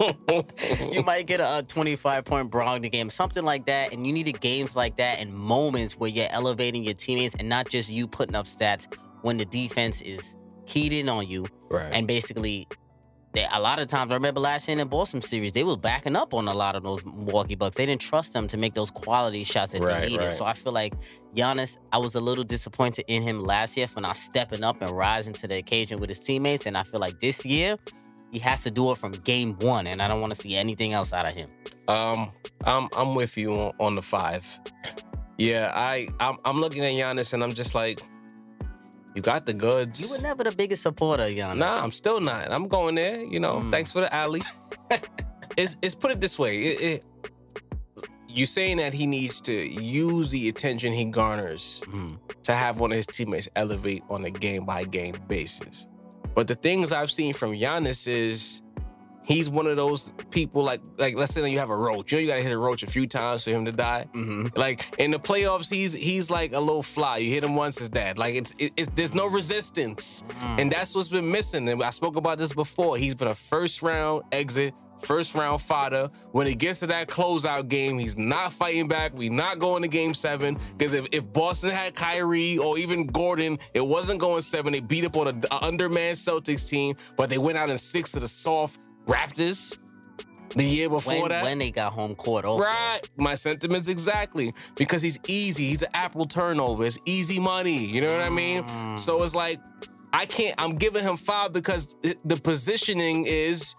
you might get a, a 25 point Brogdon game, something like that. And you needed games like that and moments where you're elevating your teammates and not just you putting up stats when the defense is keyed in on you right. and basically. They, a lot of times, I remember last year in the Boston series, they were backing up on a lot of those Milwaukee Bucks. They didn't trust them to make those quality shots that Right, they needed. right. So I feel like Giannis, I was a little disappointed in him last year for not stepping up and rising to the occasion with his teammates. And I feel like this year, he has to do it from game one, and I don't want to see anything else out of him. Um, I'm I'm with you on, on the five. Yeah, I I'm, I'm looking at Giannis and I'm just like, you got the goods. You were never the biggest supporter, Giannis. Nah, I'm still not. I'm going there. You know, Mm. thanks for the alley. it's it's put it this way. It, it, you saying that he needs to use the attention he garners Mhm. to have one of his teammates elevate on a game by game basis. But the things I've seen from Giannis is he's one of those people like like let's say you have a roach. You know you gotta hit a roach a few times for him to die. Mhm. Like in the playoffs, he's he's like a little fly. You hit him once, it's dead. Like it's it, it, there's no resistance, and that's what's been missing. And I spoke about this before. He's been a first round exit, first round fodder. When it gets to that closeout game, he's not fighting back. We not going to game seven because if, if Boston had Kyrie or even Gordon, it wasn't going seven. They beat up on a, a undermanned Celtics team, but they went out in six to the soft Raptors. The year before When, that, when they got home court, also. Right. My sentiments exactly. Because he's easy. He's an Apple turnover. It's easy money. You know what I mean? Mm. So it's like, I can't, I'm giving him five because the positioning is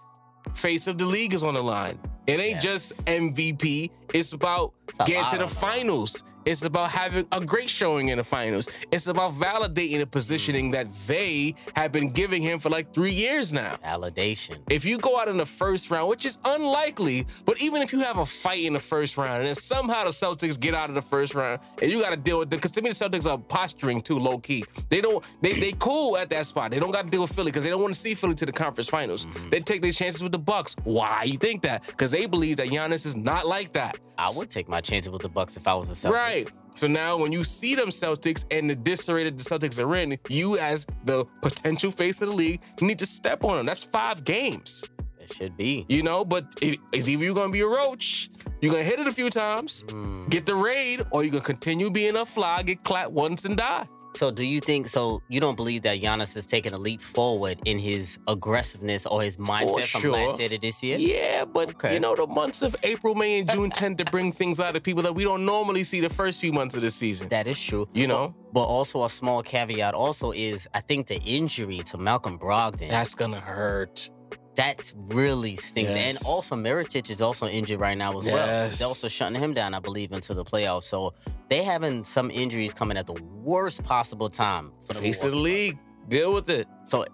face of the league is on the line. It ain't just MVP. It's about a getting to the on the line. finals. It's about having a great showing in the finals. It's about validating the positioning that they have been giving him for like three years now. Validation. If you go out in the first round, which is unlikely, but even if you have a fight in the first round and then somehow the Celtics get out of the first round and you got to deal with them, because to me the Celtics are posturing too low key. They don't, they they cool at that spot. They don't got to deal with Philly because they don't want to see Philly to the conference finals. Mm-hmm. They take their chances with the Bucks. Why you think that? Because they believe that Giannis is not like that. I would take my chances with the Bucks if I was the Celtics. Right. So now when you see them Celtics and the disarray that the Celtics are in, you as the potential face of the league need to step on them. That's five games. It should be. You know, but it, it's either you're gonna be a roach, you're gonna hit it a few times, mm. get the raid, or you're gonna continue being a fly, get clapped once and die. So do you think so you don't believe that Giannis has taken a leap forward in his aggressiveness or his mindset from sure. last year to this year? Yeah, but Okay. you know, the months of April, May, and June tend to bring things out of people that we don't normally see the first few months of the season. That is true. You know? But also a small caveat also is I think the injury to Malcolm Brogdon. That's gonna hurt. That's really stinks. Yes. And also Mirotic is also injured right now as well. They're also shutting him down, I believe, into the playoffs. So they having some injuries coming at the worst possible time for the Face of the league. Deal with it. So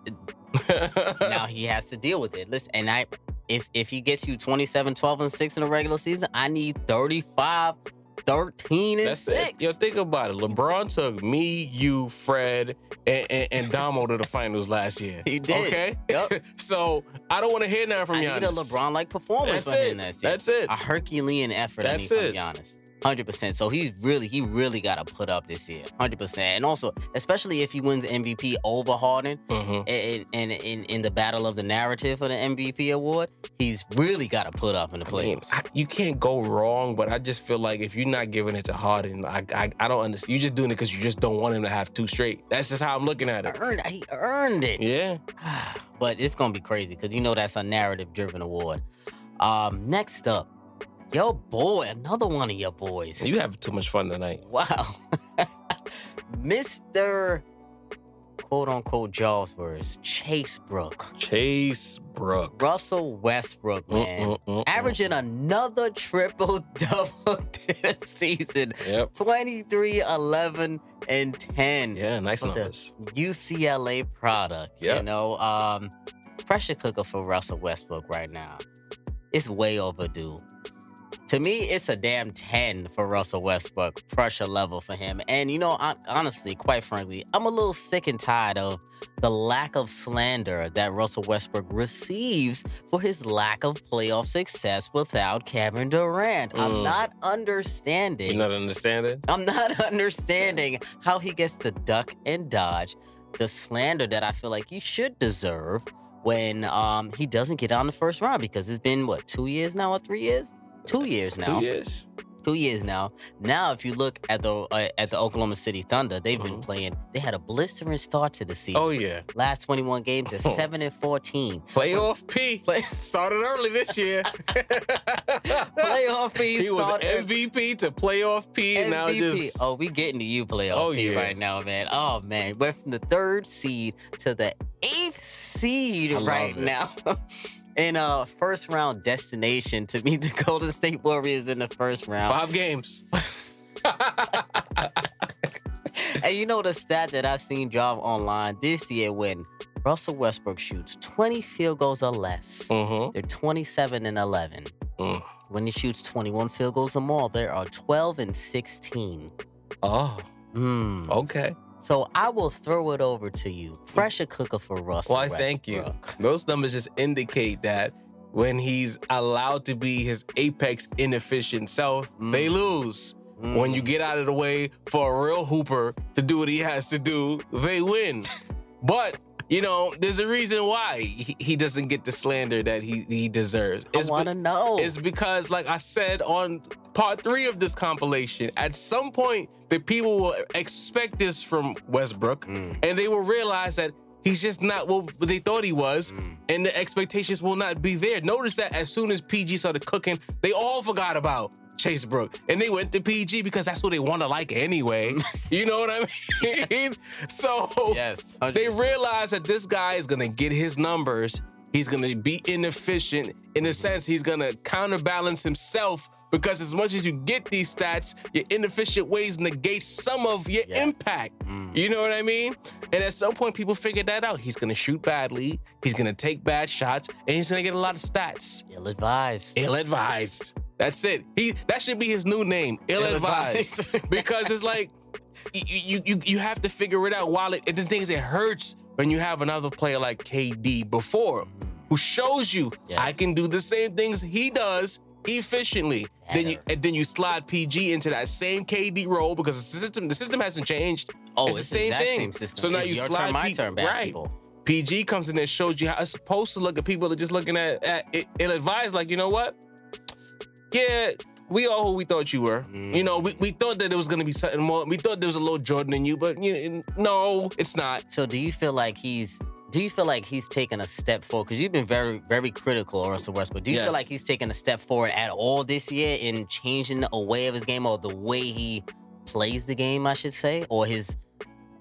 now he has to deal with it. Listen, and I if if he gets you 27, 12, and 6 in the regular season, I need 35, 13, and That's 6. it. Yo, think about it. LeBron took me, you, Fred, and, and, and Damo to the finals last year. He did. Okay. Yep. so I don't want to hear now from you. I Giannis. need a LeBron-like performance That's from it. him this year. That's it. A Herculean effort That's I need it. from Giannis. Hundred percent. So he's really, he really got to put up this year. Hundred percent. And also, especially if he wins MVP over Harden Mhm. in, in, in, in the battle of the narrative for the MVP award, he's really got to put up in the I mean. I- you can't go wrong, but I just feel like if you're not giving it to Harden, I, I, I don't understand. You're just doing it because you just don't want him to have two straight. That's just how I'm looking at it. earned, he earned it. Yeah. but it's gonna be crazy because you know that's a narrative-driven award. Um, next up, your boy, another one of your boys. You have too much fun tonight. Wow. Mr. quote unquote Jaws verse, Chase Brook. Chase Brook. Russell Westbrook, man. Mm, mm, mm, mm. Averaging another triple double this season. Yep. 23, 11, and 10. Yeah, nice numbers. UCLA product. You Yep. know, um, pressure cooker for Russell Westbrook right now. It's way overdue to me, it's a damn 10 for Russell Westbrook, pressure level for him. And, you know, hon- honestly, quite frankly, I'm a little sick and tired of the lack of slander that Russell Westbrook receives for his lack of playoff success without Kevin Durant. I'm Mm. not understanding. You're not understanding? I'm not understanding how he gets to duck and dodge the slander that I feel like he should deserve when um, he doesn't get on the first round because it's been what two years now or three years? Two years now. Two years. Two years now. Now, if you look at the uh, at the Oklahoma City Thunder, they've been Mhm. playing. They had a blistering start to the season. Oh yeah. Last 21 games, they're seven and 14. Playoff P. Play- Started early this year. Playoff P He was MVP to playoff P, and now MVP. just Oh, we getting to you, playoff Oh, P yeah. right now, man. Oh man, went from the third seed to the eighth seed right it. now. In a first round destination to meet the Golden State Warriors in the first round. five games. And you know the stat that I seen drop online this year when Russell Westbrook shoots 20 field goals or less. mm-hmm. They're 27 and 11. Mm. When he shoots 21 field goals or more, there are 12 and 16. Oh, Hmm. okay. So I will throw it over to you. Pressure cooker for Russell. Well, I thank you. Those numbers just indicate that when he's allowed to be his apex inefficient self, they lose. When you Mm. get out of the way for a real hooper to do what he has to do, they win. but you know, there's a reason why he, he doesn't get the slander that he he deserves. I It's be- want to know. is because, like I said on part three of this compilation, at some point the people will expect this from Westbrook, Mm. and they will realize that he's just not what they thought he was, Mm. and the expectations will not be there. Notice that as soon as PG started cooking, they all forgot about. Chase Brook, and they went to PG because that's what they want to like anyway. you know what I mean? so yes. they 100%. realize that this guy is gonna get his numbers. He's gonna be inefficient in a sense. He's gonna counterbalance himself because as much as you get these stats, your inefficient ways negate some of your Yeah. impact. Mm. You know what I mean? And at some point, people figured that out. He's gonna shoot badly. He's gonna take bad shots, and he's gonna get a lot of stats. Ill advised. Ill advised. That's it. He that should be his new name. Ill advised. Because it's like you you you have to figure it out while it the things it hurts when you have another player like KD before who shows you Yes. I can do the same things he does efficiently. Then you and then you slide PG into that same KD role because the system the system hasn't changed. oh, it's it's, the same thing. same system. So now It's you your slide turn, my P- turn right. basketball. PG comes in and shows you how it's supposed to look at people that are just looking at, at it, ill advised, like, you know what? Yeah, we are who we thought you were. You know, we, we thought that there was gonna be something more. We thought there was a little Jordan in you, but you no, it's not. So do you feel like he's do you feel like he's taken a step forward? Because you've been very, very critical of Russell Westbrook. Do you Yes. feel like he's taken a step forward at all this year in changing a way of his game or the way he plays the game, I should say? Or his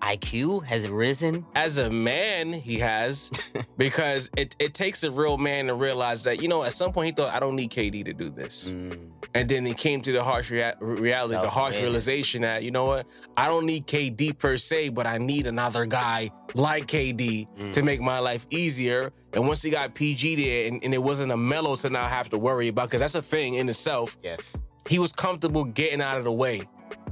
IQ has risen? As a man, he has, because it, it takes a real man to realize that, you know, at some point he thought, I don't need KD to do this. Mm, And then he came to the harsh rea- reality, the harsh realization that, you know what? I don't need KD per se, but I need another guy like KD Mm. to make my life easier. And once he got PG there and, and it wasn't a mellow to now have to worry about, because that's a thing in itself, yes. he was comfortable getting out of the way.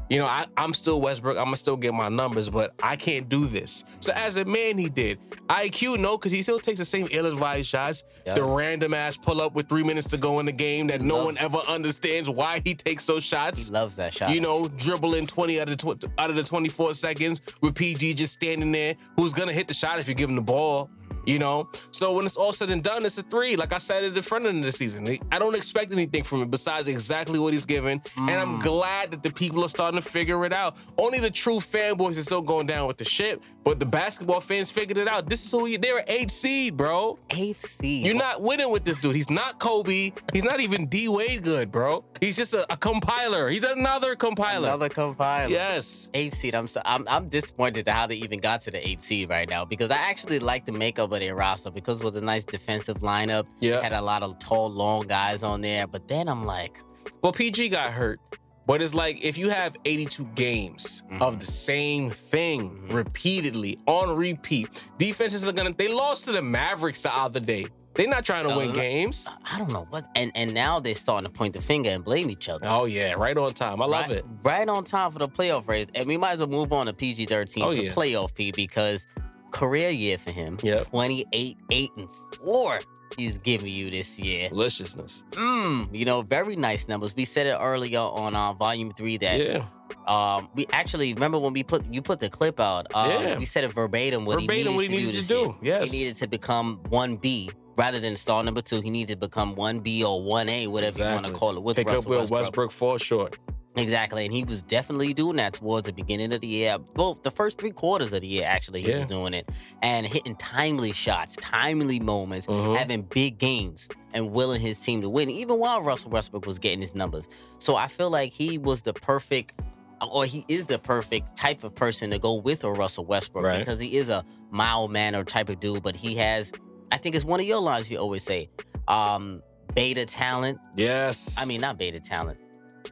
You know, I, I'm still Westbrook. I'm gonna still get my numbers, but I can't do this. So as a man, he did. IQ, no, because he still takes the same ill-advised shots. Yes. The random ass pull up with three minutes to go in the game that no one ever understands why he takes those shots. He loves that shot. You know, dribbling 20 out of the tw- out of the 24 seconds with PG just standing there, who's gonna hit the shot if you give him the ball. You know, so when it's all said and done, it's a three. Like I said at the front end of the season, I don't expect anything from it besides exactly what he's given, and I'm mm. glad that the people are starting to figure it out. Only the true fanboys are still going down with the ship, but the basketball fans figured it out. This is who you, they're an eight seed, bro. eighth seed. You're not winning with this dude. He's not Kobe. He's not even D Wade good, bro. He's just a, a compiler. He's another compiler. another compiler. yes. Eighth seed. I'm so I'm I'm disappointed to how they even got to the eighth seed right now because I actually like the makeup of their roster because with a nice defensive lineup. Yeah. Had a lot of tall, long guys on there. But then I'm like, Well, PG got hurt. But it's like if you have 82 games of the same thing repeatedly on repeat, defenses are gonna. They lost to the Mavericks the other day. They're not trying to Uh, win games. I don't know what, and and now they're starting to point the finger and blame each other. Oh yeah, right on time. I love it. Right on time for the playoff race, and we might as well move on to PG thirteen Oh, to yeah. playoff P because career year for him. Twenty eight, eight and four. He's giving you this year. Deliciousness. Mm, you know, very nice numbers. We said it earlier on uh, volume three that Yeah. um we actually remember when we put you put the clip out. Um, Yeah. we said it verbatim what Verbatim he needed what he to needed do to do. Yes. He needed to become one B rather than star number two. He needed to become one B or one A, whatever you want to call it. With Pick Russell up where Westbrook. Westbrook falls short. Exactly, and he was definitely doing that towards the beginning of the year. Both the first three quarters of the year, actually, he Yeah. was doing it and hitting timely shots, timely moments, Mhm. having big games, and willing his team to win, even while Russell Westbrook was getting his numbers. So I feel like he was the perfect, or he is the perfect type of person to go with a Russell Westbrook Right. because he is a mild mannered type of dude, but he has, I think it's one of your lines you always say, um, beta talent. Yes. I mean, not beta talent.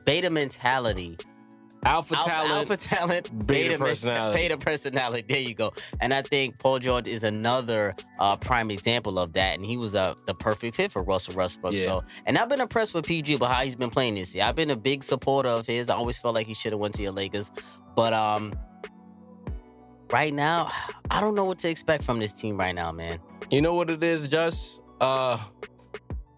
Beta mentality alpha, Alpha, talent. alpha talent, beta beta, personality. beta personality. There you go. And I think Paul George is another uh, prime example of that. And he was uh, the perfect fit for Russell Westbrook. Yeah. So, and I've been impressed with PG about how he's been playing this year. I've been a big supporter of his. I always felt like he should have went to your Lakers, but um, right now, I don't know what to expect from this team right now, man. You know what it is, Just? Uh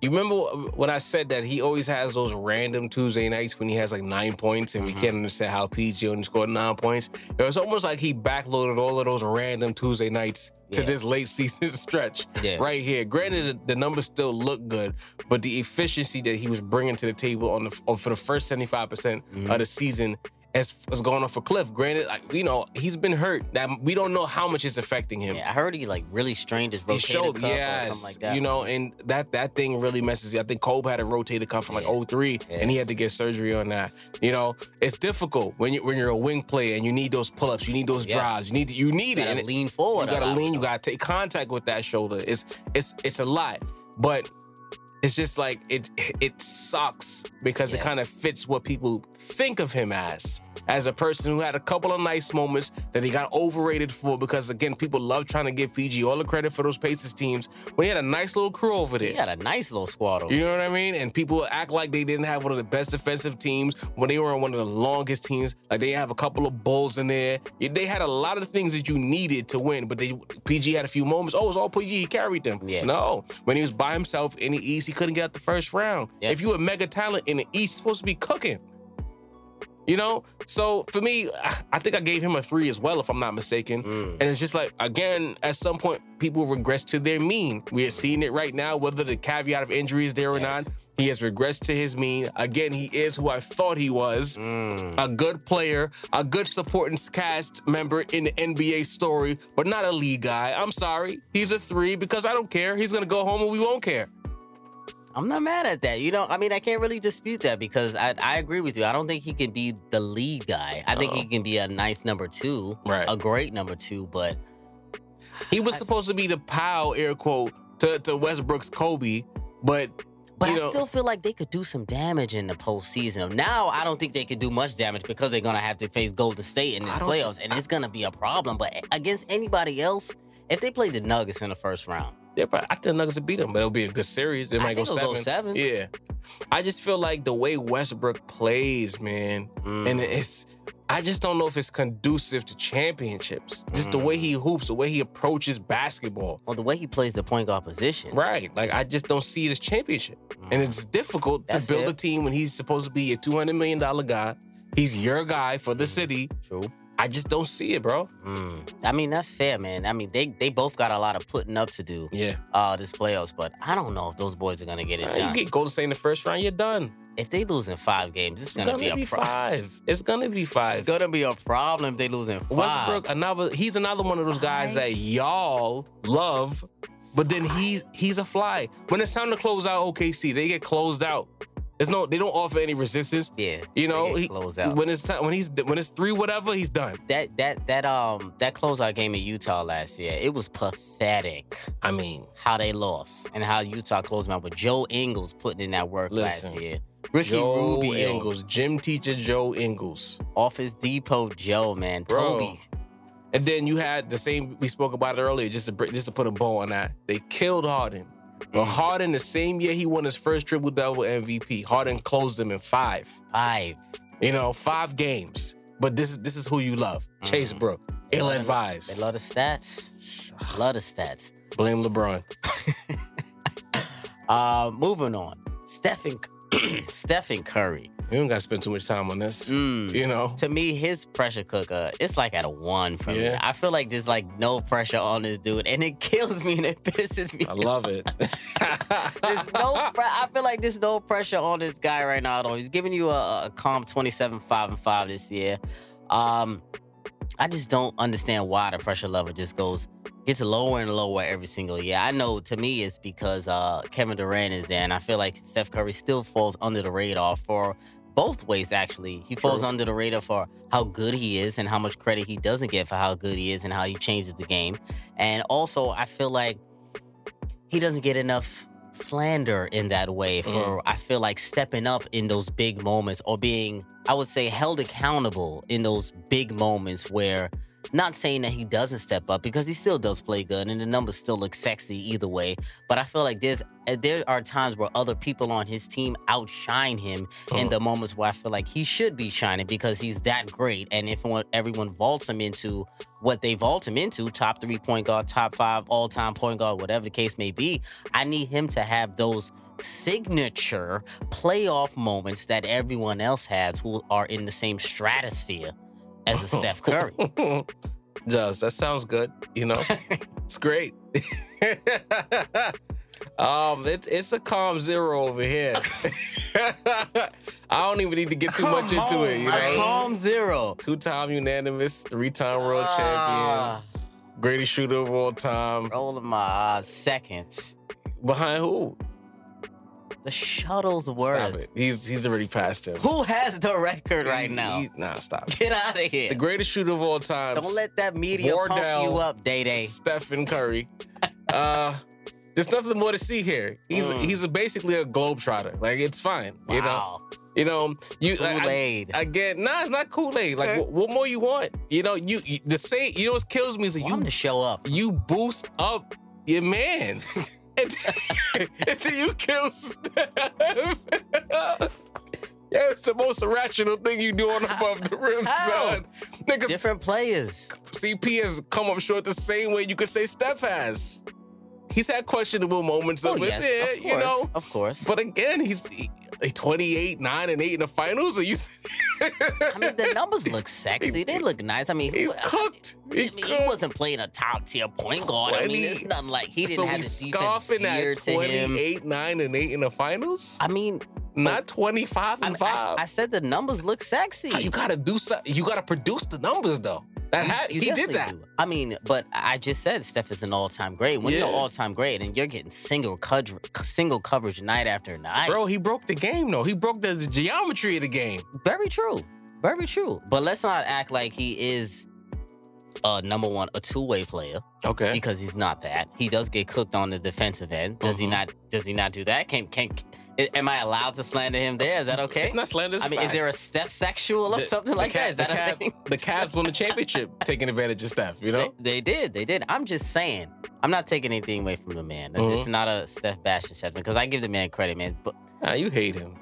you remember when I said that he always has those random Tuesday nights when he has like nine points and we Mm-hmm. can't understand how PG only scored nine points? It was almost like he backloaded all of those random Tuesday nights to Yeah. this late season stretch Yeah. right here. Granted, the, the numbers still look good, but the efficiency that he was bringing to the table on the on- for the first 75% Mm-hmm. of the season has, has gone off a cliff. Granted, like, you know, he's been hurt. That we don't know how much it's affecting him. Yeah, I heard he like really strained his rotator showed, cuff or something like that. you know, and that that thing really messes you. I think Kobe had a rotator cuff from like Yeah. 03, Yeah. and he had to get surgery on that. You know, it's difficult when you when you're a wing player and you need those pull ups, you need those Yes. drives, you need you need you it. gotta And lean forward. you gotta lean, you gotta take contact with that shoulder. It's it's it's a lot, but it's just like it it sucks because it kind of fits what people think of him as as a person who had a couple of nice moments that he got overrated for because again people love trying to give PG all the credit for those Pacers teams when he had a nice little crew over there. He had a nice little squad over You know what I mean? And people act like they didn't have one of the best defensive teams when they were on one of the longest teams. Like they have a couple of bulls in there. They had a lot of things that you needed to win, but they PG had a few moments. Oh, it was all PG. He carried them. Yeah. No, when he was by himself in the East, he couldn't get out the first round. Yes. If you a mega talent in the East, supposed to be cooking. You know, so for me, I think I gave him a three as well, if I'm not mistaken. Mm. And it's just like, again, at some point, people regress to their mean. We are seeing it right now, whether the caveat of injury is there or Yes. not. He has regressed to his mean. Again, he is who I thought he was Mm. a good player, a good supporting cast member in the NBA story, but not a league guy. I'm sorry. He's a three because I don't care. He's going to go home and we won't care. I'm not mad at that. You know, I mean, I can't really dispute that because I, I agree with you. I don't think he can be the lead guy. I think he can be a nice number two, Right. a great number two, but He was supposed to be the pal, air quote, to, to Westbrook's Kobe, but but I know- still feel like they could do some damage in the postseason. Now I don't think they could do much damage because they're gonna have to face Golden State in this I playoffs, and it's gonna be a problem. But against anybody else, if they played the Nuggets in the first round, Yeah, but I think the Nuggets will beat them, but it'll be a good series. It I might go seven. go seven. Yeah. I just feel like the way Westbrook plays, man, mm, and it's I just don't know if it's conducive to championships. Just the way he mm. hoops, the way he approaches basketball. well, the way he plays the point guard position, Right. Like I just don't see it as championship. And it's mm. difficult That's to build fair. a team when he's supposed to be a $200 million guy. He's your guy for the mm. city. True. I just don't see it, bro. Mm. I mean, that's fair, man. I mean, they they both got a lot of putting up to do Yeah. uh this playoffs, but I don't know if those boys are gonna get it Uh, you get Golden State in the first round, you're done. if they lose in five games, it's It's gonna, gonna, be a be problem. five. It's gonna be five. It's gonna be a problem if they lose in five. Westbrook, another he's another one of those guys that y'all love, but then he's he's a fly. When it's time to close out OKC, they get closed out. There's no they don't offer any resistance. Yeah, You know, he, when it's time when he's when it's three whatever, he's done. that that that um that closeout game in Utah last year, it was pathetic I mean, how they lost and how Utah closed out. But Joe Ingles putting in that work last year. Ricky Joe Rubio, Ingles, gym teacher Joe Ingles. Office Depot Joe, man, Bro. Toby. And then you had the same we spoke about it earlier, just to just to put a bow on that. They killed Harden. But Harden, the same year he won his first triple double MVP, Harden closed him in five. Five. You know, five games. But this is this is who you love. Chase Brook, ill They advised. love the stats. Love the stats. Blame LeBron. Uh, moving on. Stephen Stephen Curry. We don't gotta spend too much time on this. Mm. You know, To me, his pressure cooker, it's like at a one for me. I feel like there's like no pressure on this dude, and it kills me and it pisses me. I love it. There's no. Pre- I feel like there's no pressure on this guy right now at all. He's giving you a, a calm 27, 5, and 5 this year. Um, I just don't understand why the pressure level just goes gets lower and lower every single year. I know to me it's because uh, Kevin Durant is there, and I feel like Steph Curry still falls under the radar for both ways. Actually, he falls under the radar for how good he is and how much credit he doesn't get for how good he is and how he changes the game, and also I feel like he doesn't get enough slander in that way mm-hmm. for I feel like stepping up in those big moments or being I would say held accountable in those big moments where not saying that he doesn't step up because he still does play good and the numbers still look sexy either way but I feel like there's uh, there are times where other people on his team outshine him in Uh. the moments where I feel like he should be shining because he's that great and if everyone vaults him into what they vault him into, top three point guard, top five all time point guard, whatever the case may be, I need him to have those signature playoff moments that everyone else has who are in the same stratosphere as a Steph Curry. Just that sounds good. You know, it's great. um, it's it's a calm zero over here. I don't even need to get too much into it. You A know, calm zero. two-time unanimous, three-time world Ah, champion, greatest shooter of all time. rolling my uh, seconds. Behind who? The shuttle's Stop it. He's he's already passed him. Who has the record right now? he- nah, stop. it. Get out of here. The greatest shooter of all time. Don't let that media pump you up, Day Day. Stephen Curry. uh, there's nothing more to see here. He's Mm. he's a, basically a globetrotter. Like it's fine. You know. Wow. You know. You like, Kool Aid. Again, nah, it's not Kool Aid. Like, Okay. what, what more you want? You know, you, you the same. You know what kills me is that you Want him you to show up. you boost up your man, and you kill Steph. Yeah, it's the most irrational thing you do on above the rim, son. Niggas, Different players. CP has come up short the same way you could say Steph has. He's had questionable moments Oh of it, yes, yeah, of course, you know. of course. But again, he's he, 28, 9, and 8 in the finals. Are you I mean, the numbers look sexy. They look nice. I mean, He's who- cooked. I He mean, he wasn't playing a top tier point guard. I mean, it's nothing like he didn't so have defense scoffing at to him. 28, 9, and 8 in the finals? I mean, Not 25 I, and mean, I- 5. I said the numbers look sexy. you gotta do something. You gotta produce the numbers though. That You- ha- you he did that. do. I mean, but I just said Steph is an all-time great. When you're Yeah. all-time great and you're getting single coverage, single coverage night after night, Bro, he broke the game though. He broke the geometry of the game. very true, very true. But let's not act like he is a number one, a two-way player Okay. because he's not that. He does get cooked on the defensive end. Does he Mhm. not? Does he not do that? Can can? Am I allowed to slander him there? Is that okay? It's not slander. it's I mean, is there a Steph sexual or The- something the like that? Is that the, a Cavs, thing? the Cavs won the championship taking advantage of Steph, you know? They, they did. They did. I'm just saying. I'm not taking anything away from the man. Mhm. It's not a Steph bashing shit because I give the man credit, man. But Ah, you hate him.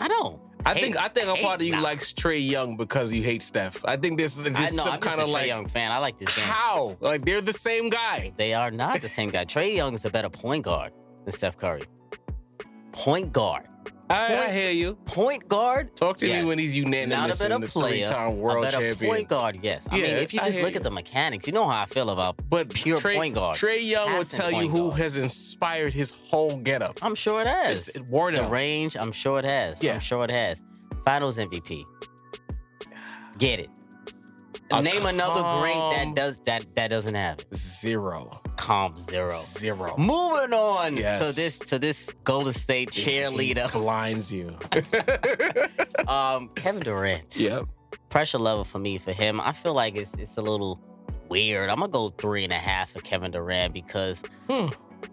I don't. I Hate- think I think a part of you nah. likes Trae Young because you hate Steph. I think this, this I is some I'm kind of like Young fan. I like this game. how like they're the same guy. They are not the same guy. Trae Young is a better point guard than Steph Curry. Point guard. I, I Point- hear you. Point guard. Talk to Yes. me when he's Not unanimous a in better the player. three-time world a better champion. point guard. Yes. I mean, if you just look you. at the mechanics, you know how I feel about But pure Trae, point guard. Trae Young will tell you who guard. has inspired his whole getup. I'm sure it has. It's Wardell. The range, I'm sure it has. Yeah. I'm sure it has. Finals MVP. Get it. A Name another great that does that that doesn't have it. Zero. Calm zero. Zero. Moving on Yes. to this to this Golden State He cheerleader, blinds you. um, Kevin Durant. yep. Pressure level for me for him, I feel like it's it's a little weird. I'm gonna go three and a half for Kevin Durant because Hmm.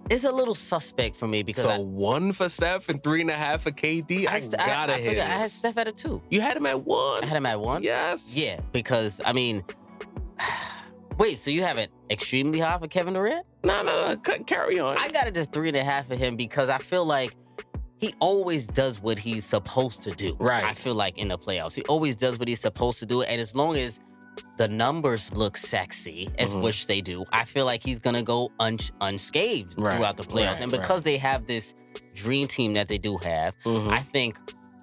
it's a little suspect for me because so I, one for Steph and three and a half for KD. I, I, st- I- gotta I, hit I had. Steph at a two. You had him at one. I had him at one. Yes. Yeah, because I mean, wait. So you have it extremely high for Kevin Durant? No, no, no. Carry on. I got it as three and a half for him because I feel like he always does what he's supposed to do. Right. I feel like in the playoffs, he always does what he's supposed to do, and as long as the numbers look sexy, as Mhm. which they do, I feel like he's gonna go un- unscathed Right, throughout the playoffs. right, and because they have this dream team that they do have, Mhm. I think.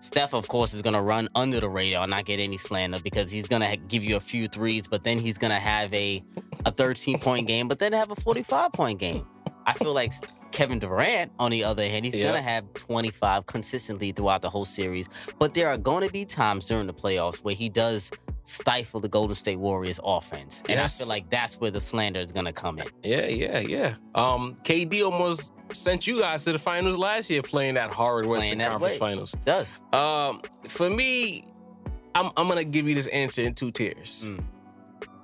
Steph, of course, is going to run under the radar, and not get any slander because he's going to give you a few threes, but then he's going to have a, a 13 point game, but then have a 45 point game. I feel like Kevin Durant, on the other hand, he's Yeah. going to have 25 consistently throughout the whole series. But there are going to be times during the playoffs where he does stifle the Golden State Warriors offense. And Yes. I feel like that's where the slander is going to come in. Yeah, yeah, yeah. Um, KD almost sent you guys to the finals last year playing that horrid Western that Conference way. Finals. does. Um, for me, I'm I'm gonna give you this answer in two tiers. Mm.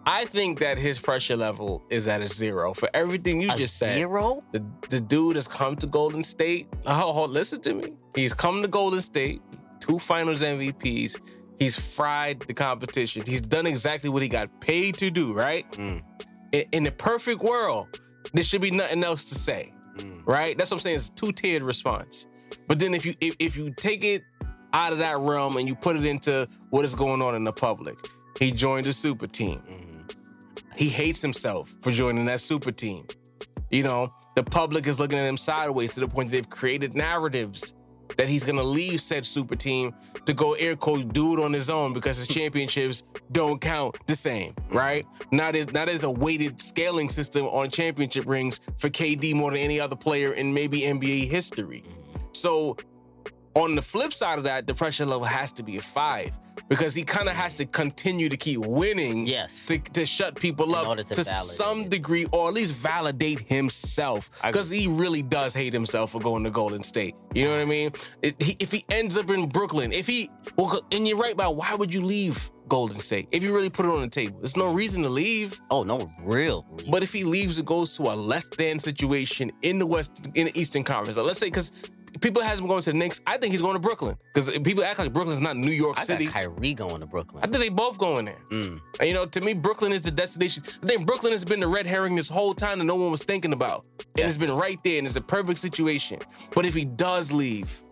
I think that his pressure level is at a zero for everything you A just said. zero? The the dude has come to Golden State. Oh, hold- listen to me. He's come to Golden State, two Finals MVPs. He's fried the competition. He's done exactly what he got paid to do. Right? Mm. In, in the perfect world, there should be nothing else to say. Mm. Right? That's what I'm saying. It's a two tiered response. But then if you if, if you take it out of that realm and you put it into what is going on in the public, he joined a super team. Mhm. He hates himself for joining that super team. You know, the public is looking at him sideways to the point that they've created narratives that he's gonna leave said super team to go air quote do it on his own because his championships don't count the same, right? Not as not as a weighted scaling system on championship rings for KD more than any other player in maybe NBA history. So on the flip side of that, the pressure level has to be a five because he kind of has to continue to keep winning Yes. to, to shut people up to to, some degree or at least validate himself because he really does hate himself for going to Golden State. You know what I mean? It- he- if he ends up in Brooklyn, if he, well, and you're right about why would you leave Golden State if you really put it on the table? There's no reason to leave. Oh, no, real. But if he leaves, it goes to a less than situation in the West, in the Eastern Conference. Let's say, because people has him going to the Knicks, I think he's going to Brooklyn. Because people act like Brooklyn's not New York I City. got Kyrie going to Brooklyn. I think they both going there. Mm. And, you know, to me, Brooklyn is the destination. I think Brooklyn has been the red herring this whole time that no one was thinking about. And it's been right there, and it's a perfect situation. But if he does leave,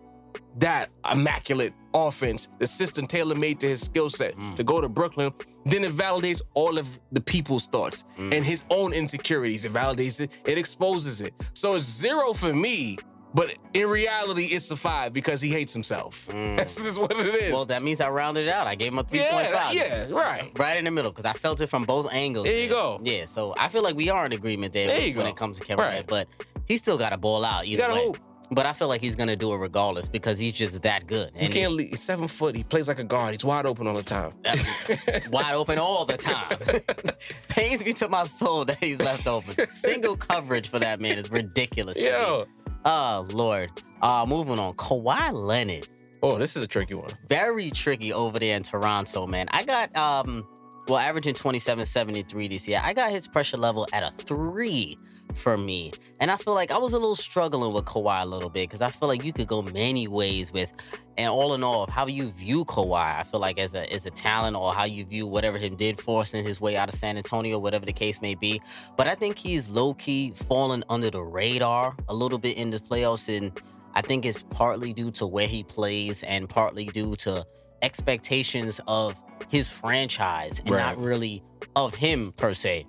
that immaculate offense, the system tailor made to his skill set to go to Brooklyn, then it validates all of the people's thoughts and his own insecurities. It validates it, it exposes it. So it's zero for me. But in reality, it's a five because he hates himself. Mm. That's just what it is. Well, that means I rounded it out. I gave him a 3.5. yeah, yeah, right. Right in the middle, because I felt it from both angles. There you man. go. Yeah, so I feel like we are in agreement there, There when, when it comes to Kevin Right. But he still got to ball out either way. hoop. But I feel like he's gonna do it regardless because he's just that good. You can't leave. He's seven foot. He plays like a guard. He's wide open all the time. wide open all the time. Pains me to my soul that he's left open. Single coverage for that man is ridiculous. Yo. Oh Lord. Uh, moving on. Kawhi Leonard. Oh, this is a tricky one. very tricky over there in Toronto, man. I got um well averaging 27 73 this year. I got his pressure level at a three for me. And I feel like I was a little struggling with Kawhi a little bit because I feel like you could go many ways with and all in all, how you view Kawhi, I feel like as a as a talent or how you view whatever him did forcing his way out of San Antonio, whatever the case may be. But I think he's low key fallen under the radar a little bit in the playoffs, and I think it's partly due to where he plays and partly due to expectations of his franchise and not really of him per se.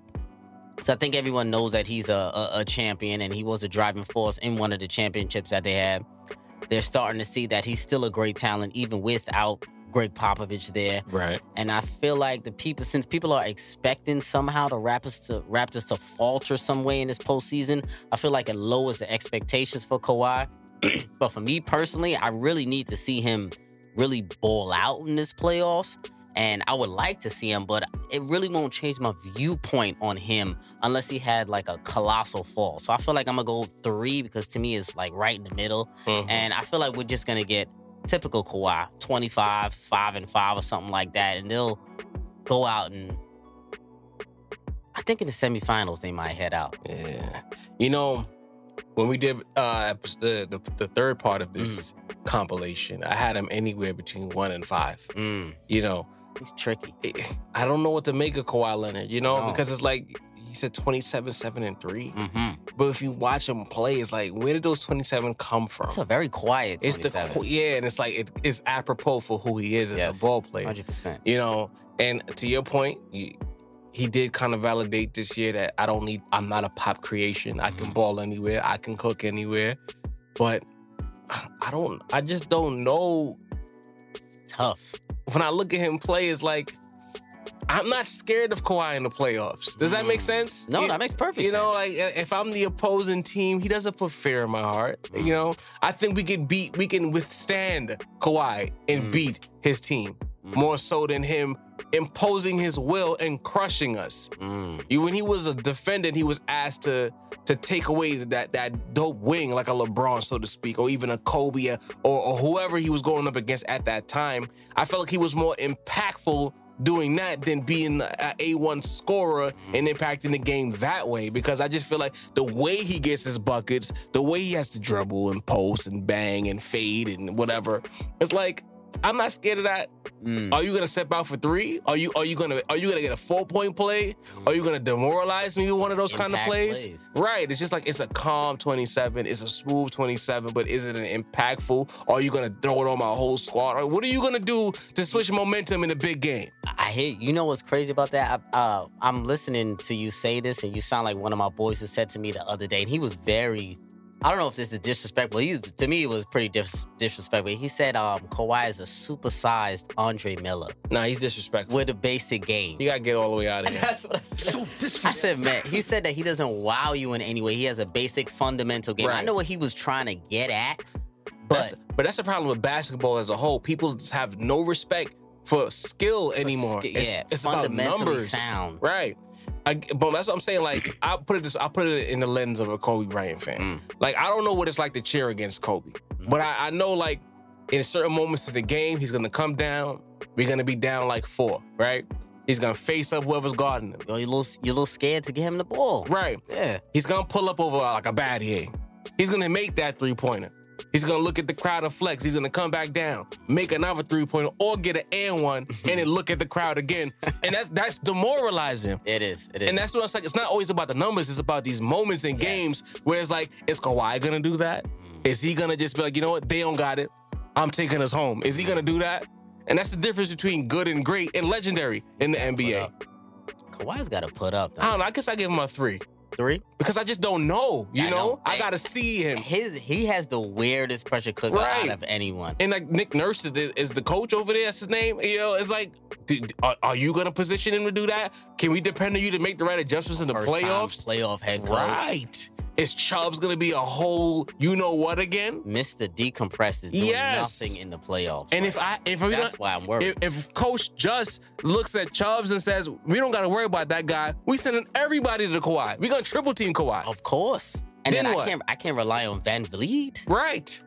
So I think everyone knows that he's a, a, a champion and he was a driving force in one of the championships that they had. They're starting to see that he's still a great talent even without Gregg Popovich there. Right. And I feel like the people, since people are expecting somehow the Raptors to Raptors to falter some way in this postseason, I feel like it lowers the expectations for Kawhi. but for me personally, I really need to see him really ball out in this playoffs. And I would like to see him, but it really won't change my viewpoint on him unless he had like a colossal fall. So I feel like I'm gonna go three because to me it's like right in the middle. Mhm. And I feel like we're just gonna get typical Kawhi, 25, 5 and 5 or something like that. And they'll go out and I think in the semifinals they might head out. Yeah. You know, when we did uh the the, the third part of this compilation, I had him anywhere between one and five. Mm, You know, he's tricky. I don't know what to make of Kawhi Leonard. You know, No. because it's like he said 27, 7, and 3. Mm-hmm. But if you watch him play, it's like, where did those 27 come from? It's a very quiet. It's the 27. yeah, and it's like it, it's apropos for who he is as Yes, a ball player. Hundred percent. You know, and to your point, you, he did kind of validate this year that I don't need. I'm not a pop creation. I Mm-hmm. can ball anywhere. I can cook anywhere. But I don't. I just don't know. Tough. When I look at him play, it's like I'm not scared of Kawhi in the playoffs. Does that make sense? Mm. No, You- that makes perfect You know, sense. like if I'm the opposing team, he doesn't put fear in my heart. You know, I think we can beat, we can withstand Kawhi and Mm. beat his team more so than him imposing his will and crushing us. Mm. When he was a defendant, he was asked to to take away that that dope wing, like a LeBron, so to speak, or even a Kobe, or, or whoever he was going up against at that time. I felt like he was more impactful doing that than being a A1 scorer and impacting the game that way. Because I just feel like the way he gets his buckets, the way he has to dribble and post and bang and fade and whatever, it's like I'm not scared of that. Mm. Are you gonna step out for three? Are you are you gonna are you gonna get a four point play? Are you gonna demoralize me with one of those kind of plays? plays. Right. It's just like it's a calm 27. It's a smooth 27, but is it an impactful? Are you gonna throw it on my whole squad? Or what are you gonna do to switch momentum in a big game? I hear you know what's crazy about that. I, uh, I'm listening to you say this, and you sound like one of my boys who said to me the other day, and he was very. I don't know if this is disrespectful. He's to me it was pretty dis- disrespectful. He said um, Kawhi is a supersized Andre Miller Nah, he's disrespectful. with a basic game. You gotta get all the way out of here. That's what I said. I said, man, he said that he doesn't wow you in any way. He has a basic fundamental game. I know what he was trying to get at, That's, but but that's the problem with basketball as a whole. People just have no respect for skill anymore. ski- it's, yeah, it's about fundamentally numbers. sound. Right. I, but that's what I'm saying. Like I put it this, I put it in the lens of a Kobe Bryant fan. Mm. Like I don't know what it's like to cheer against Kobe, but I, I know like in certain moments of the game, he's gonna come down. We're gonna be down like four, right? He's gonna face up whoever's guarding him. yo, you're a little, you're a little scared to get him the ball. Right. Yeah. He's gonna pull up over like a bad A. He's gonna make that three pointer. He's gonna look at the crowd and flex. He's gonna come back down, make another three pointer, or get an and one, and then look at the crowd again. And that's that's demoralizing. It is. It is. And that's what it's like. It's not always about the numbers. It's about these moments in games where it's like, is Kawhi gonna do that? Is he gonna just be like, you know what? They don't got it. I'm taking us home. Is he gonna do that? And that's the difference between good and great and legendary in the NBA. Kawhi's got to put up. I don't know. I guess I give him a three Three. because I just don't know. You I know, know. I gotta see him. His he has the weirdest pressure cooker Right. out of anyone. And like Nick Nurse is the, is the coach over there. That's his name. You know, it's like, dude, are, are you gonna position him to do that? Can we depend on you to make the right adjustments in the First playoffs? playoff head coach. Right. Is Chubbs gonna be a whole you know what again? Mr. Decompress is doing Yes. nothing in the playoffs. And right if I if we That's why I'm worried. if, if Coach just looks at Chubbs and says we don't got to worry about that guy, we sending everybody to Kawhi. We gonna triple team Kawhi. of course. And then, Then I what? can't I can't rely on VanVleet. Right.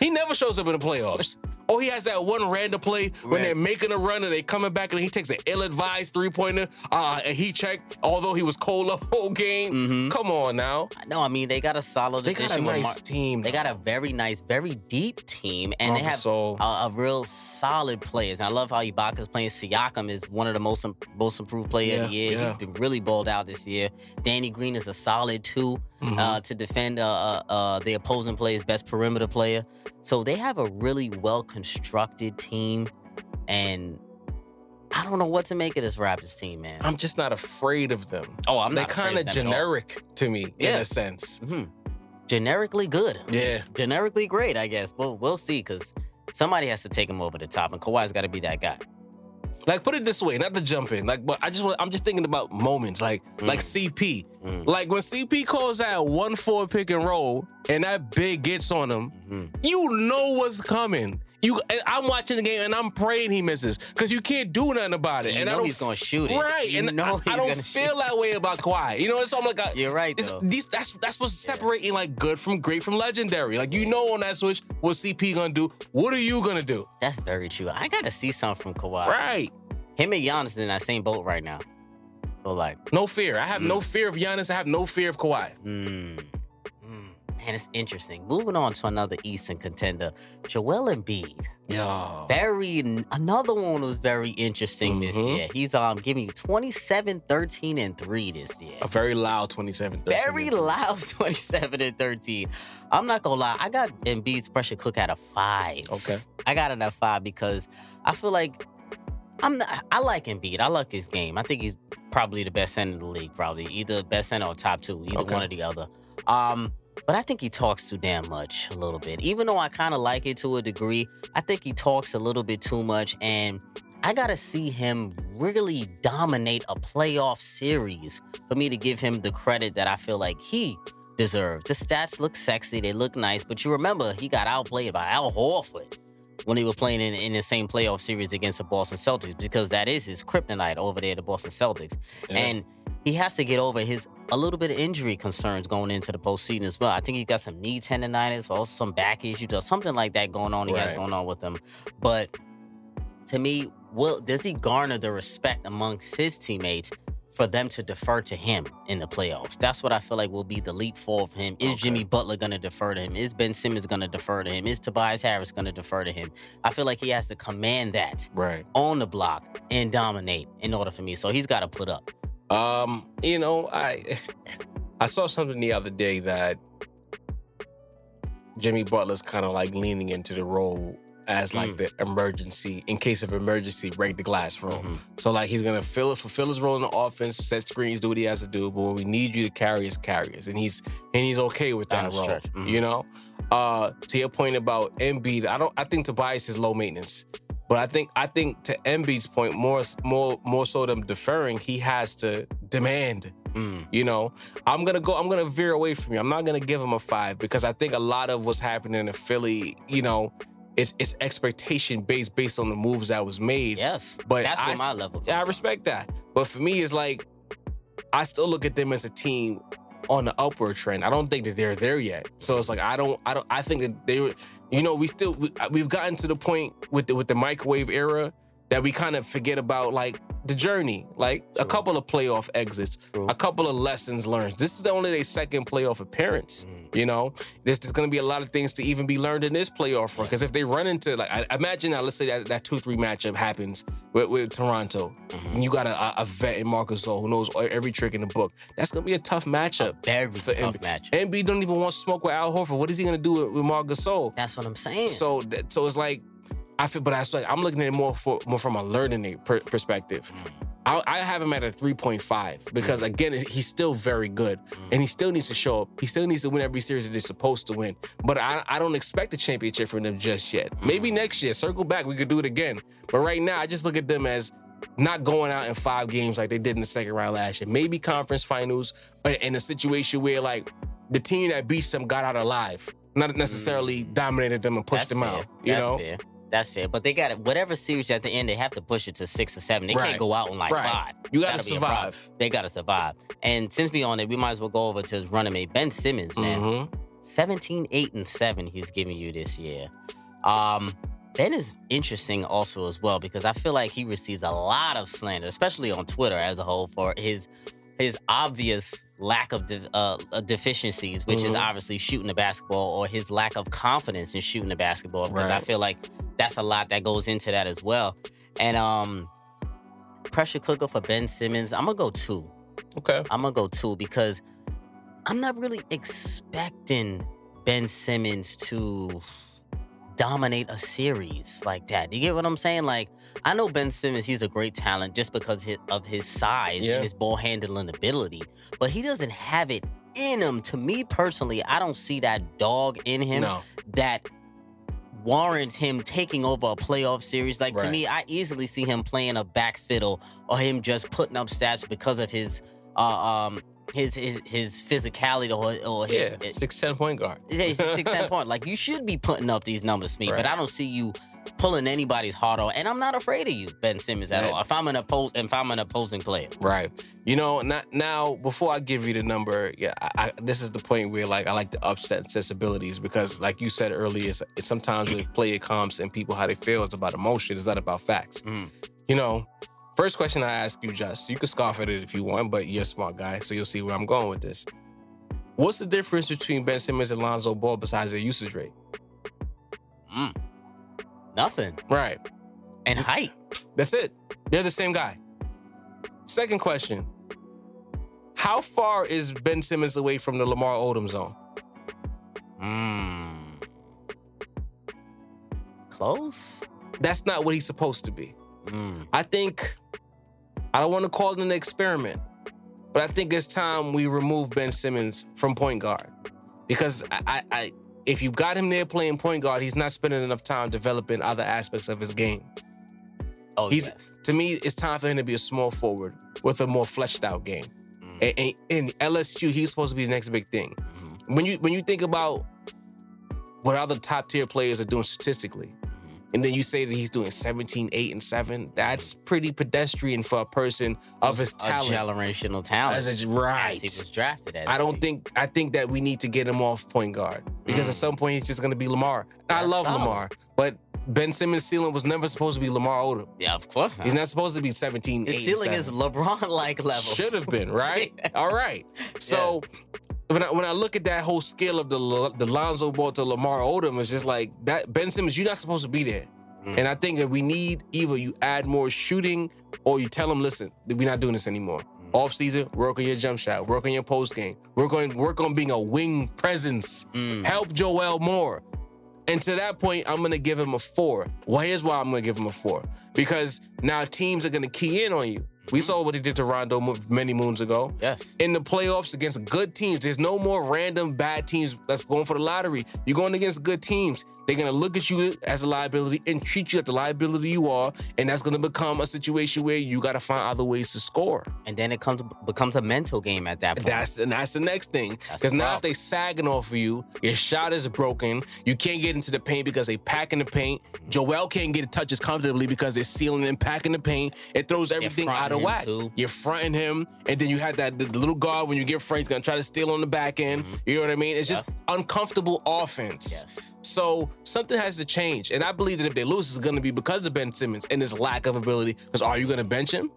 He never shows up in the playoffs. Or he has that one random play when they're making a run and they coming back and he takes an ill-advised three-pointer. Uh, and he checked, although he was cold the whole game. Come on now. No, I mean they got a solid They got a nice Mar- team. They got a very nice, very deep team, and they have a, a real solid players. And I love how Ibaka's playing. Siakam is one of the most most improved player of the year. yeah. He's been really balled out this year. Danny Green is a solid 2 Mm-hmm. uh, to defend uh, uh, uh, the opposing player's best perimeter player. So they have a really well constructed team, and I don't know what to make of this Raptors team, man. I'm just not afraid of them. oh, I'm They're kind of them generic to me in a sense. Mhm. Generically good. Yeah. generically great, I guess. But we'll see because somebody has to take him over the top, and Kawhi's got to be that guy. Like put it this way, not to jump in. Like, but I just want I'm just thinking about moments like like CP. Mm. Like when CP calls that one four pick and roll and that big gets on him, Mhm. you know what's coming. You, I'm watching the game and I'm praying he misses because you can't do nothing about it. You and I know don't he's gonna shoot it. Right, You and I, he's I don't feel shoot that way about Kawhi. You know, so I'm like, I, You're right. These that's that's what's separating like good from great from legendary. Like you know on that switch what CP gonna do. What are you gonna do? That's very true. I got to see something from Kawhi. Right. Him and Giannis in that same boat right now. So like, No fear. I have no fear of Giannis. I have no fear of Kawhi. mm, and it's interesting. Moving on to another Eastern contender, Joel Embiid. Yo. Very another one was very interesting this Mhm. year. He's um giving you 27, 13, and 3 this year. A very loud 27 13. Very loud 27 and 13. I'm not gonna lie, I got Embiid's pressure cook at a five. Okay. I got it at five because I feel like I'm not, I like Embiid. I like his game. I think he's probably the best center in the league, probably. Either best center or top two, either Okay. one or the other. Um, but I think he talks too damn much a little bit. Even though I kind of like it to a degree, I think he talks a little bit too much and I gotta see him really dominate a playoff series for me to give him the credit that I feel like he deserves. The stats look sexy, they look nice, but you remember he got outplayed by Al Horford when he was playing in, in the same playoff series against the Boston Celtics because that is his kryptonite over there, the Boston Celtics. Yeah. And he has to get over his a little bit of injury concerns going into the postseason as well. I think he got some knee tendonitis or some back issues or something like that going on. He has going on with him. But to me, will does he garner the respect amongst his teammates for them to defer to him in the playoffs? That's what I feel like will be the leap forward for him. Is Okay. Jimmy Butler going to defer to him? Is Ben Simmons going to defer to him? Is Tobias Harris going to defer to him? I feel like he has to command that Right. on the block and dominate in order for me. So he's got to put up. Um, you know, I I saw something the other day that Jimmy Butler's kind of like leaning into the role as like Mm. the emergency, in case of emergency, break the glass role. Mhm. So like he's gonna fill fulfill his role in the offense, set screens, do what he has to do. But when we need you to carry his carriers, and he's and he's okay with that role. Mhm. You know, uh, to your point about Embiid, I don't. I think Tobias is low maintenance, but I think I think to Embiid's point, more more more so than deferring, he has to demand. Mm. You know, I'm gonna go. I'm gonna veer away from you. I'm not gonna give him a five because I think a lot of what's happening in Philly, you know, it's it's expectation based based on the moves that was made. Yes, But that's I where my level. Yeah, I from. respect that. But for me, it's like I still look at them as a team on the upward trend. I don't think that they're there yet. So it's like I don't. I don't. I think that they. You know, we still we, we've gotten to the point with the with the microwave era that we kind of forget about like the journey, like a couple of playoff exits, True. a couple of lessons learned. This is only their second playoff appearance. Mm. You know, there's, there's going to be a lot of things to even be learned in this playoff run. Because if they run into like, I, imagine now, let's say that that two three matchup happens with, with Toronto, Mhm. and you got a, a- a vet in Marcus Gasol who knows every trick in the book. That's going to be a tough matchup. Very for tough Embiid. match. Embiid don't even want smoke with Al Horford. What is he going to do with, with Marcus Gasol? That's what I'm saying. So, so it's like I feel, but I like I'm looking at it more for more from a learning per, perspective. Mm. I, I have him at a 3.5 because mm. again, he's still very good and he still needs to show up. He still needs to win every series that they're supposed to win. But I, I don't expect a championship from them just yet. Maybe mm. next year, circle back, we could do it again. But right now, I just look at them as not going out in five games like they did in the second round last year. Maybe conference finals, but in a situation where like the team that beats them got out alive, not necessarily dominated them and pushed That's them fair. out. You That's know, fair. That's fair. But they got it. Whatever series at the end, they have to push it to six or seven. They Right. can't go out in like Right. five. you got to That'll be a problem. survive. They got to survive. And since we on it, we might as well go over to his running mate, Ben Simmons, man. Mhm. 17, 8, and 7 he's giving you this year. Um, Ben is interesting also as well because I feel like he receives a lot of slander, especially on Twitter as a whole, for his his obvious lack of de- uh, deficiencies, which is Mhm. obviously shooting the basketball or his lack of confidence in shooting the basketball. Because I feel like that's a lot that goes into that as well. And um, pressure cooker for Ben Simmons, I'm gonna go two. Okay. I'm gonna go two because I'm not really expecting Ben Simmons to dominate a series like that. Do you get what I'm saying? Like, I know Ben Simmons, he's a great talent just because of his size Yeah. and his ball handling ability, but he doesn't have it in him. To me personally, I don't see that dog in him No. that warrants him taking over a playoff series. Like to me, I easily see him playing a back fiddle or him just putting up stats because of his uh, um his his his physicality or or his, Yeah. Six ten point guard. yeah, he's six ten point. Like you should be putting up these numbers, me. But I don't see you pulling anybody's heart off, and I'm not afraid of you, Ben Simmons, at Right. all. If I'm an oppose, if I'm an opposing player, Right. You know, not, now before I give you the number, yeah, I, I, this is the point where like I like to upset sensibilities because, like you said earlier, it's, it's sometimes with player comps and people how they feel. It's about emotion. It's not about facts. Mm. You know, first question I ask you, just you can scoff at it if you want, but you're a smart guy, so you'll see where I'm going with this. What's the difference between Ben Simmons and Lonzo Ball besides their usage rate? Mm. Nothing. Right. And height. That's it. They're the same guy. Second question. How far is Ben Simmons away from the Lamar Odom zone? Mm. Close. That's not what he's supposed to be. Mm. I think I don't want to call it an experiment, but I think it's time we remove Ben Simmons from point guard because I, I, if you got him there playing point guard, he's not spending enough time developing other aspects of his game. Oh, He's yes. to me, it's time for him to be a small forward with a more fleshed out game. Mm. And, and LSU, he's supposed to be the next big thing. Mhm. When you when you think about what other top tier players are doing statistically, and then you say that he's doing 17, 8, and 7, that's pretty pedestrian for a person of his A talent. generational talent. As a, As he right. was drafted as. I don't think I think that we need to get him off point guard because at mm. some point he's just gonna be Lamar. I That's love solid. Lamar, but Ben Simmons' ceiling was never supposed to be Lamar Odom. Yeah, of course not. He's not supposed to be 17, His ceiling 7. is LeBron-like level. Should have been, right? All right. So when I when I look at that whole scale of the the Lonzo ball to Lamar Odom, it's just like that Ben Simmons, you're not supposed to be there. Mm. And I think that we need either you add more shooting or you tell them, listen, we're not doing this anymore. Mm. Off season, work on your jump shot, work on your post game, work on work on being a wing presence. Mm. Help Joel more. And to that point, I'm gonna give him a four. Well, here's why I'm gonna give him a four. Because now teams are gonna key in on you. We mm-hmm. saw what he did to Rondo many moons ago. Yes. In the playoffs against good teams, there's no more random bad teams that's going for the lottery. You're going against good teams. They're gonna look at you as a liability and treat you like the liability you are, and that's gonna become a situation where you gotta find other ways to score. And then it comes becomes a mental game at that point. That's and that's the next thing. Because now if they sagging off of you, your shot is broken. You can't get into the paint because they packing the paint. Joel can't get touches comfortably because they're sealing and packing the paint. It throws everything out of whack. too. You're fronting him, and then you have that the, the little guard when you get he's gonna try to steal on the back end. Mm-hmm. You know what I mean? It's just uncomfortable offense. Yes. So something has to change, and I believe that if they lose, it's going to be because of Ben Simmons and his lack of ability. Because are you going to bench him?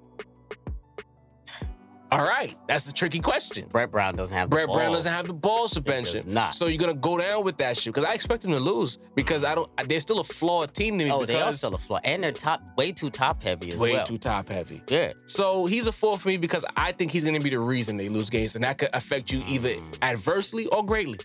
All right, that's a tricky question. Brett Brown doesn't have the Brett Brown doesn't have the balls to bench him. not. So you're gonna go down with that shit because I expect them to lose because I don't. They're still a flawed team to me. Oh, they are still a flaw, and they're top, way too top heavy as well. way well. too top heavy. yeah. So he's a four for me because I think he's gonna be the reason they lose games, and that could affect you either mm. adversely or greatly.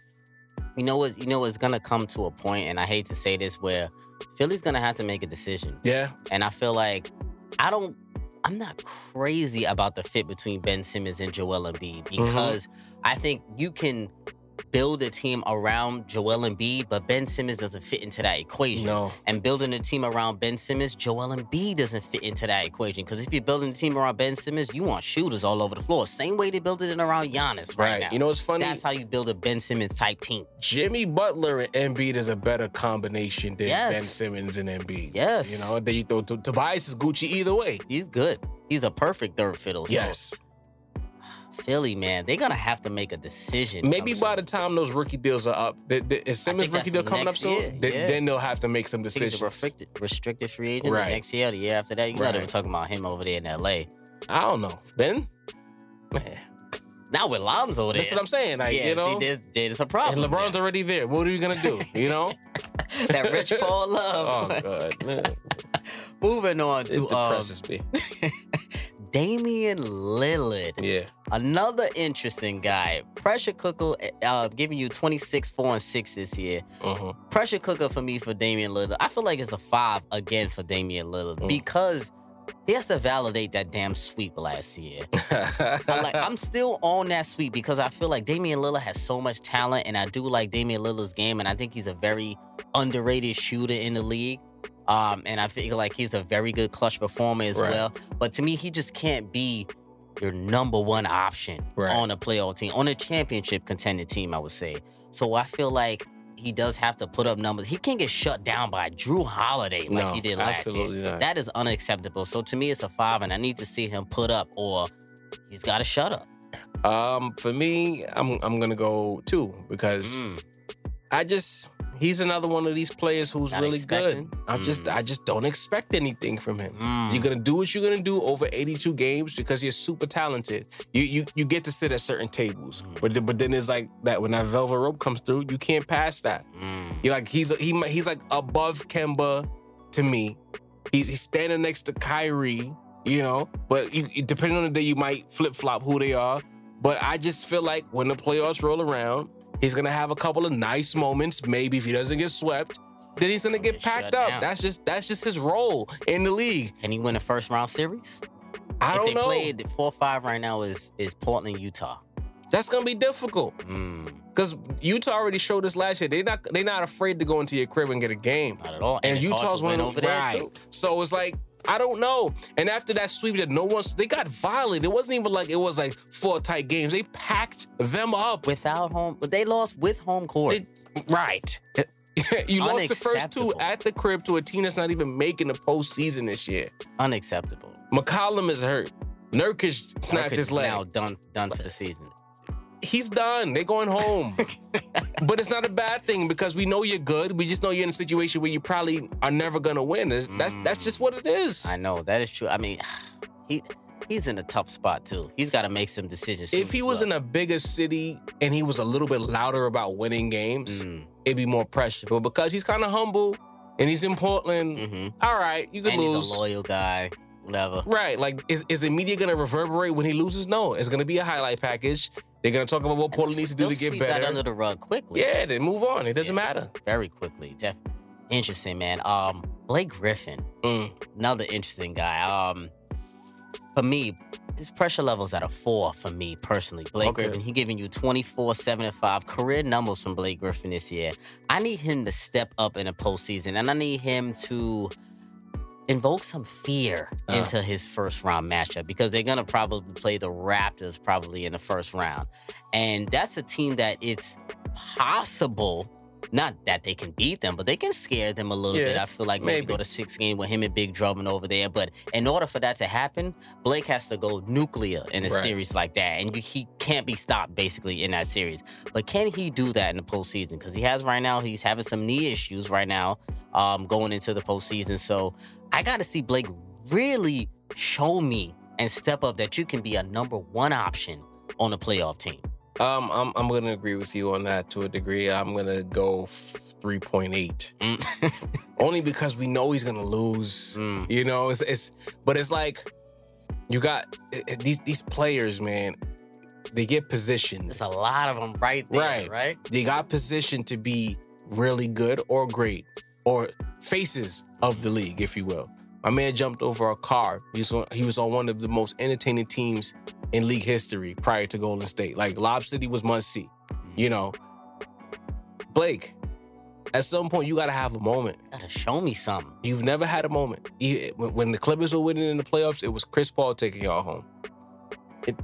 You know what? You know it's gonna come to a point, and I hate to say this, where Philly's gonna have to make a decision. Yeah, And I feel like I don't. I'm not crazy about the fit between Ben Simmons and Joel Embiid Mm-hmm. because I think you can build a team around Joel Embiid, but Ben Simmons doesn't fit into that equation. No. And building a team around Ben Simmons, Joel Embiid doesn't fit into that equation. Because if you're building a team around Ben Simmons, you want shooters all over the floor. Same way they built it around Giannis right, right. now. You know what's funny? That's how you build a Ben Simmons type team. Jimmy Butler and Embiid is a better combination than Yes. Ben Simmons and Embiid. Yes. You know, then you throw T- Tobias is Gucci either way. He's good. He's a perfect third fiddle. So Yes. Philly, man, they're gonna have to make a decision. Maybe by the time those rookie deals are up, the, the, is Simmons rookie deal coming up soon? year, Then, yeah. then they'll have to make some I think he's decisions. restricted, restricted free agent Right. next year, the year after that. You know they were Right. talking about him over there in L.A. I don't know. Ben? Man. Now with Lonzo there. That's what I'm saying. Like, yeah, you know? see, there's, there's a and problem. LeBron's there. already there. What are you to do? You know? that Rich Paul love. oh, Love. God. Moving on It to um, depresses me. Damian Lillard. Yeah. Another interesting guy. Pressure cooker, uh, giving you 26, 4, and 6 this year. Uh-huh. Pressure cooker for me for Damian Lillard. I feel like it's a 5 again for Damian Lillard Mm. because he has to validate that damn sweep last year. But like I'm still on that sweep because I feel like Damian Lillard has so much talent, and I do like Damian Lillard's game, and I think he's a very underrated shooter in the league. Um, and I feel like he's a very good clutch performer as Right. well. But to me, he just can't be your number one option Right. on a playoff team, on a championship contending team, I would say. So I feel like he does have to put up numbers. He can't get shut down by Jrue Holiday like No, he did last year. not. That is unacceptable. So to me, it's a five, and I need to see him put up, or he's got to shut up. um, for me, I'm I'm gonna go two because Mm. I just he's another one of these players who's Not really expecting? good. I'm just Mm. I just don't expect anything from him. Mm. You're gonna do what you're gonna do over 82 games because you're super talented. You you you get to sit at certain tables, Mm. but but then it's like that when that velvet rope comes through, you can't pass that. Mm. You're like he's he he's like above Kemba to me. He's he's standing next to Kyrie, you know. But you depending on the day, you might flip flop who they are. But I just feel like when the playoffs roll around, he's gonna have a couple of nice moments. Maybe if he doesn't get swept, then he's gonna get packed up. down. That's just that's just his role in the league. Can he win a first round series? I if don't they know. played four five right now is is Portland, Utah. That's gonna be difficult Mm, because Utah already showed us last year. They're not they're not afraid to go into your crib and get a game. not at all. and, to Utah's win one over of, there right. too. So it's like I don't know. And after that sweep that no one's they got violent. It wasn't even like it was like four tight games. They packed them up. Without home, but they lost with home court. They- right. you lost the first two at the crib to a team that's not even making the postseason this year. Unacceptable. McCollum is hurt. Nurkic snapped Nurkic his leg. Now done done for the season. He's done. They're going home. but it's not a bad thing because we know you're good. We just know you're in a situation where you probably are never gonna win. That's that's just what it is. I know that is true. I mean, he he's in a tough spot too. He's got to make some decisions. If he was well. in a bigger city and he was a little bit louder about winning games, Mm, it'd be more pressure. But because he's kind of humble and he's in Portland, mhm. all right, you can and lose. he's a loyal guy. Whatever. Right. Like, is, is the media going to reverberate when he loses? No. It's going to be a highlight package. They're going to talk about what Portland needs to do to get better. under the rug quickly. yeah, then move on. It doesn't Yeah. matter. very quickly. Def- interesting, man. Um, Blake Griffin, Mm. another interesting guy. Um, for me, his pressure level's at a four for me personally. Blake Okay. Griffin, he giving you 24, 7, and 5 career numbers from Blake Griffin this year. I need him to step up in the postseason, and I need him to invoke some fear Uh. into his first round matchup because they're gonna probably play the Raptors probably in the first round. And that's a team that it's possible, not that they can beat them, but they can scare them a little Yeah, bit. I feel like maybe, maybe. go to six game with him and Big Drummond over there. But in order for that to happen, Blake has to go nuclear in a Right. series like that. And you, he can't be stopped basically in that series. But can he do that in the postseason? Because he has right now, he's having some knee issues right now um, going into the postseason. So I got to see Blake really show me and step up that you can be a number one option on a playoff team. Um, I'm, I'm going to agree with you on that to a degree. I'm going to go 3.8. Mm. Only because we know he's going to lose. Mm. You know, it's, it's, but it's like, you got it- it- these these players, man. They get positioned. There's a lot of them right there, Right. right? They got positioned to be really good or great or faces of the league, if you will. My man jumped over a car. He was on, he was on one of the most entertaining teams in league history prior to Golden State. Like Lob City was must see. You know, Blake. At some point, you got to have a moment. Gotta show me something. You've never had a moment. When when the Clippers were winning in the playoffs, it was Chris Paul taking y'all home. It,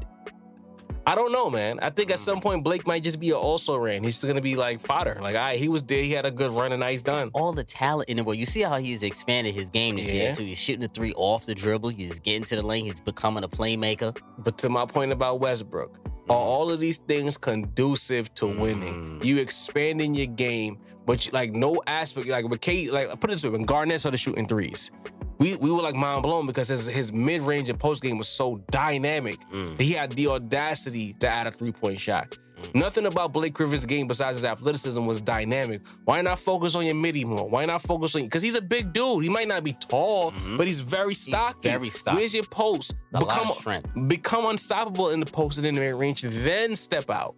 I don't know, man. I think at some mm. point Blake might just be an also ran. He's gonna be like fodder. Like, all right, he was there. He had a good run and now he's done. All the talent in the world. You see how he's expanded his game this year too. He's shooting the three off the dribble. He's getting to the lane. He's becoming a playmaker. But to my point about Westbrook, are all of these things conducive to winning? Mm. You expanding your game, but you, like no aspect. Like with KG, like put it this way: when Garnett started shooting threes, we we were like mind blown because his his mid range and post game was so dynamic. Mm. that He had the audacity to add a three point shot. Mm-hmm. Nothing about Blake Griffin's game besides his athleticism was dynamic. Why not focus on your midi more? Why not focus on because he's a big dude. He might not be tall, mm-hmm. but he's very stocky. very stocky. Where's your post? A lot of strength. become unstoppable in the post and in the mid range, then step out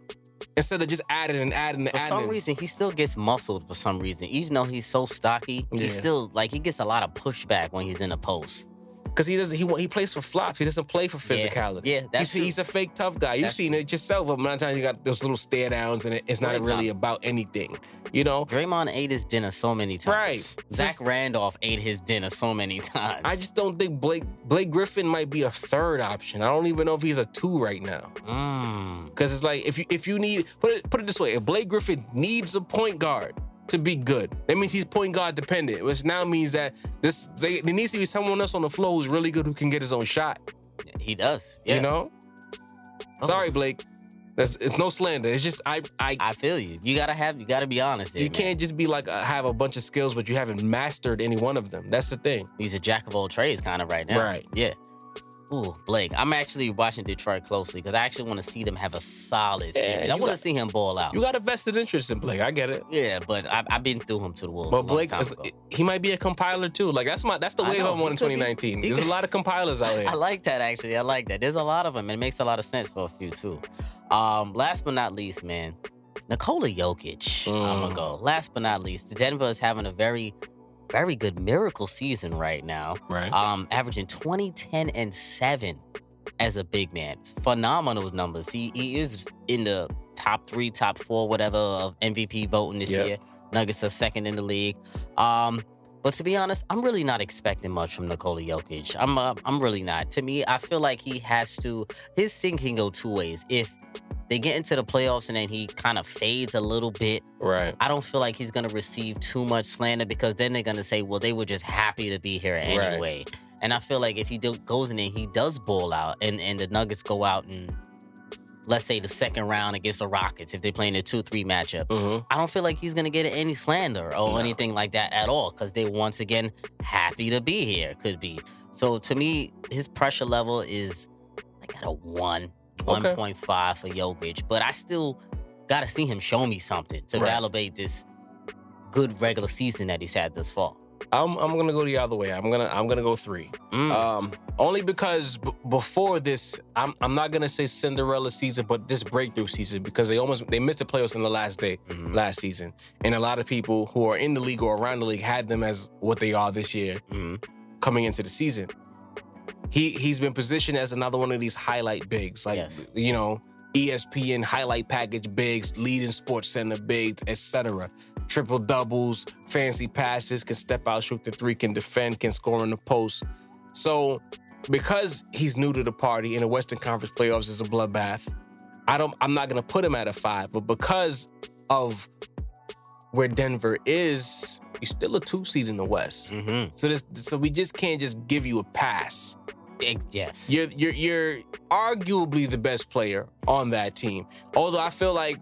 instead of just adding and adding and For adding. some reason, he still gets muscled for some reason. Even though he's so stocky, Yeah. he's still like he gets a lot of pushback when he's in the post. Because he doesn't. He he plays for flops. He doesn't play for physicality. Yeah, that's he's, true. he's a fake tough guy. You've That's seen it yourself. A amount of times you got those little stare downs, and it, it's not really Tom. about anything. You know. Draymond ate his dinner so many times. Right. Zach Just- Randolph ate his dinner so many times. I just don't think Blake Blake Griffin might be a third option. I don't even know if he's a two right now. Mm. Because it's like if you if you need put it put it this way, if Blake Griffin needs a point guard to be good, that means he's point guard dependent, which now means that this they, there needs to be someone else on the floor who's really good who can get his own shot. He does. Yeah. You know? Oh. Sorry, Blake. That's it's no slander. It's just I I. I feel you. You gotta have. You gotta be honest. Here, you man. can't just be like uh, have a bunch of skills, but you haven't mastered any one of them. That's the thing. He's a jack of all trades, kind of right now. Right. Yeah. Ooh, Blake. I'm actually watching Detroit closely because I actually want to see them have a solid Yeah, series. I want to see him ball out. You got a vested interest in Blake. I get it. yeah, but I, I've been through him to the wolves. But Blake, time is, ago. he might be a compiler too. Like that's my that's the wave. I'm on in He could be. 2019. He There's a lot of compilers out here. I like that actually. I like that. There's a lot of them, and it makes a lot of sense for a few too. Um, last but not least, man, Nikola Jokic. I'm Mm. gonna go. Last but not least, Denver is having a very, very good miracle season right now. right. Um, averaging 20, 10, and 7 as a big man. It's phenomenal numbers. He he is in the top three, top four, whatever of MVP voting this Yep. year. Nuggets are second in the league. Um, but to be honest, I'm really not expecting much from Nikola Jokic. I'm uh, I'm really not. To me, I feel like he has to. His thing can go two ways. If they get into the playoffs and then he kind of fades a little bit, right. I don't feel like he's gonna receive too much slander because then they're gonna say, well, they were just happy to be here anyway. Right. And I feel like if he do, goes in and he does ball out, and and the Nuggets go out and let's say the second round against the Rockets, if they're playing a two three matchup, hmm I don't feel like he's gonna get any slander or No. anything like that at all because they once again happy to be here. Could be. So to me, his pressure level is like at a one Okay. point five for Jokic, but I still gotta see him show me something to Right. validate this good regular season that he's had this fall. I'm I'm gonna go the other way. I'm gonna I'm gonna go three. Mm. Um, only because b- before this, I'm I'm not gonna say Cinderella season, but this breakthrough season because they almost they missed the playoffs in the last day Mhm. last season, and a lot of people who are in the league or around the league had them as what they are this year Mhm. coming into the season. He he's been positioned as another one of these highlight bigs, like Yes. you know ESPN highlight package bigs, leading Sports Center bigs, etc. Triple doubles, fancy passes, can step out, shoot the three, can defend, can score in the post. So because he's new to the party and the Western Conference playoffs is a bloodbath, I don't I'm not gonna put him at a five, but because of where Denver is, he's still a two seed in the West. Mhm. So this so we just can't just give you a pass. Yes. You're you're you're arguably the best player on that team. Although I feel like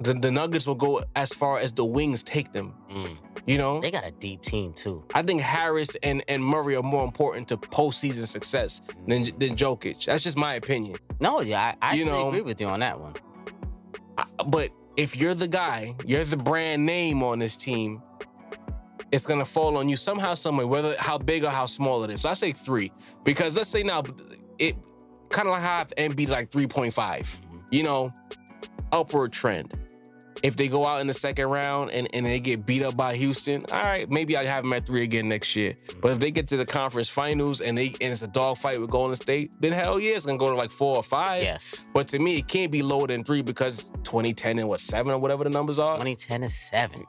the, the Nuggets will go as far as the wings take them. Mm. You know? They got a deep team too. I think Harris and, and Murray are more important to postseason success than than Jokic. That's just my opinion. No, yeah, I, I You know- agree with you on that one. I- but if you're the guy, you're the brand name on this team, it's gonna fall on you somehow, somewhere, whether how big or how small it is. So I say three. Because let's say now it kind of like have Embiid like 3.5, you know, upward trend. If they go out in the second round and, and they get beat up by Houston, all right, maybe I have them at three again next year. But if they get to the conference finals and they and it's a dogfight with Golden State, then hell yeah, it's gonna go to like four or five. Yes. But to me, it can't be lower than three because 2010 and what seven or whatever the numbers are. 2010 is seven.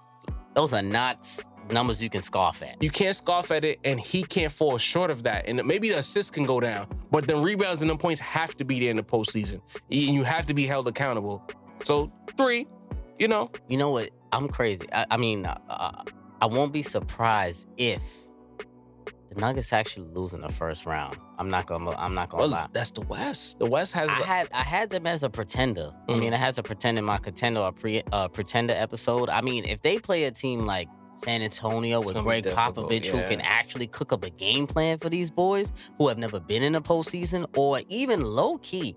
Those are not numbers you can scoff at. You can't scoff at it, and he can't fall short of that. And maybe the assists can go down, but the rebounds and the points have to be there in the postseason, and you have to be held accountable. So three, you know, You know what? I'm crazy. I, I mean, uh, uh, I won't be surprised if the Nuggets actually lose in the first round. I'm not gonna. I'm not gonna well, lie. that's the West. The West has. I had I had them as a pretender. I Mhm. mean, I had to pretend in my contender or pre, uh, pretender episode. I mean, if they play a team like San Antonio It's with Gregg Popovich, who can actually cook up a game plan for these boys who have never been in a postseason, or even low key,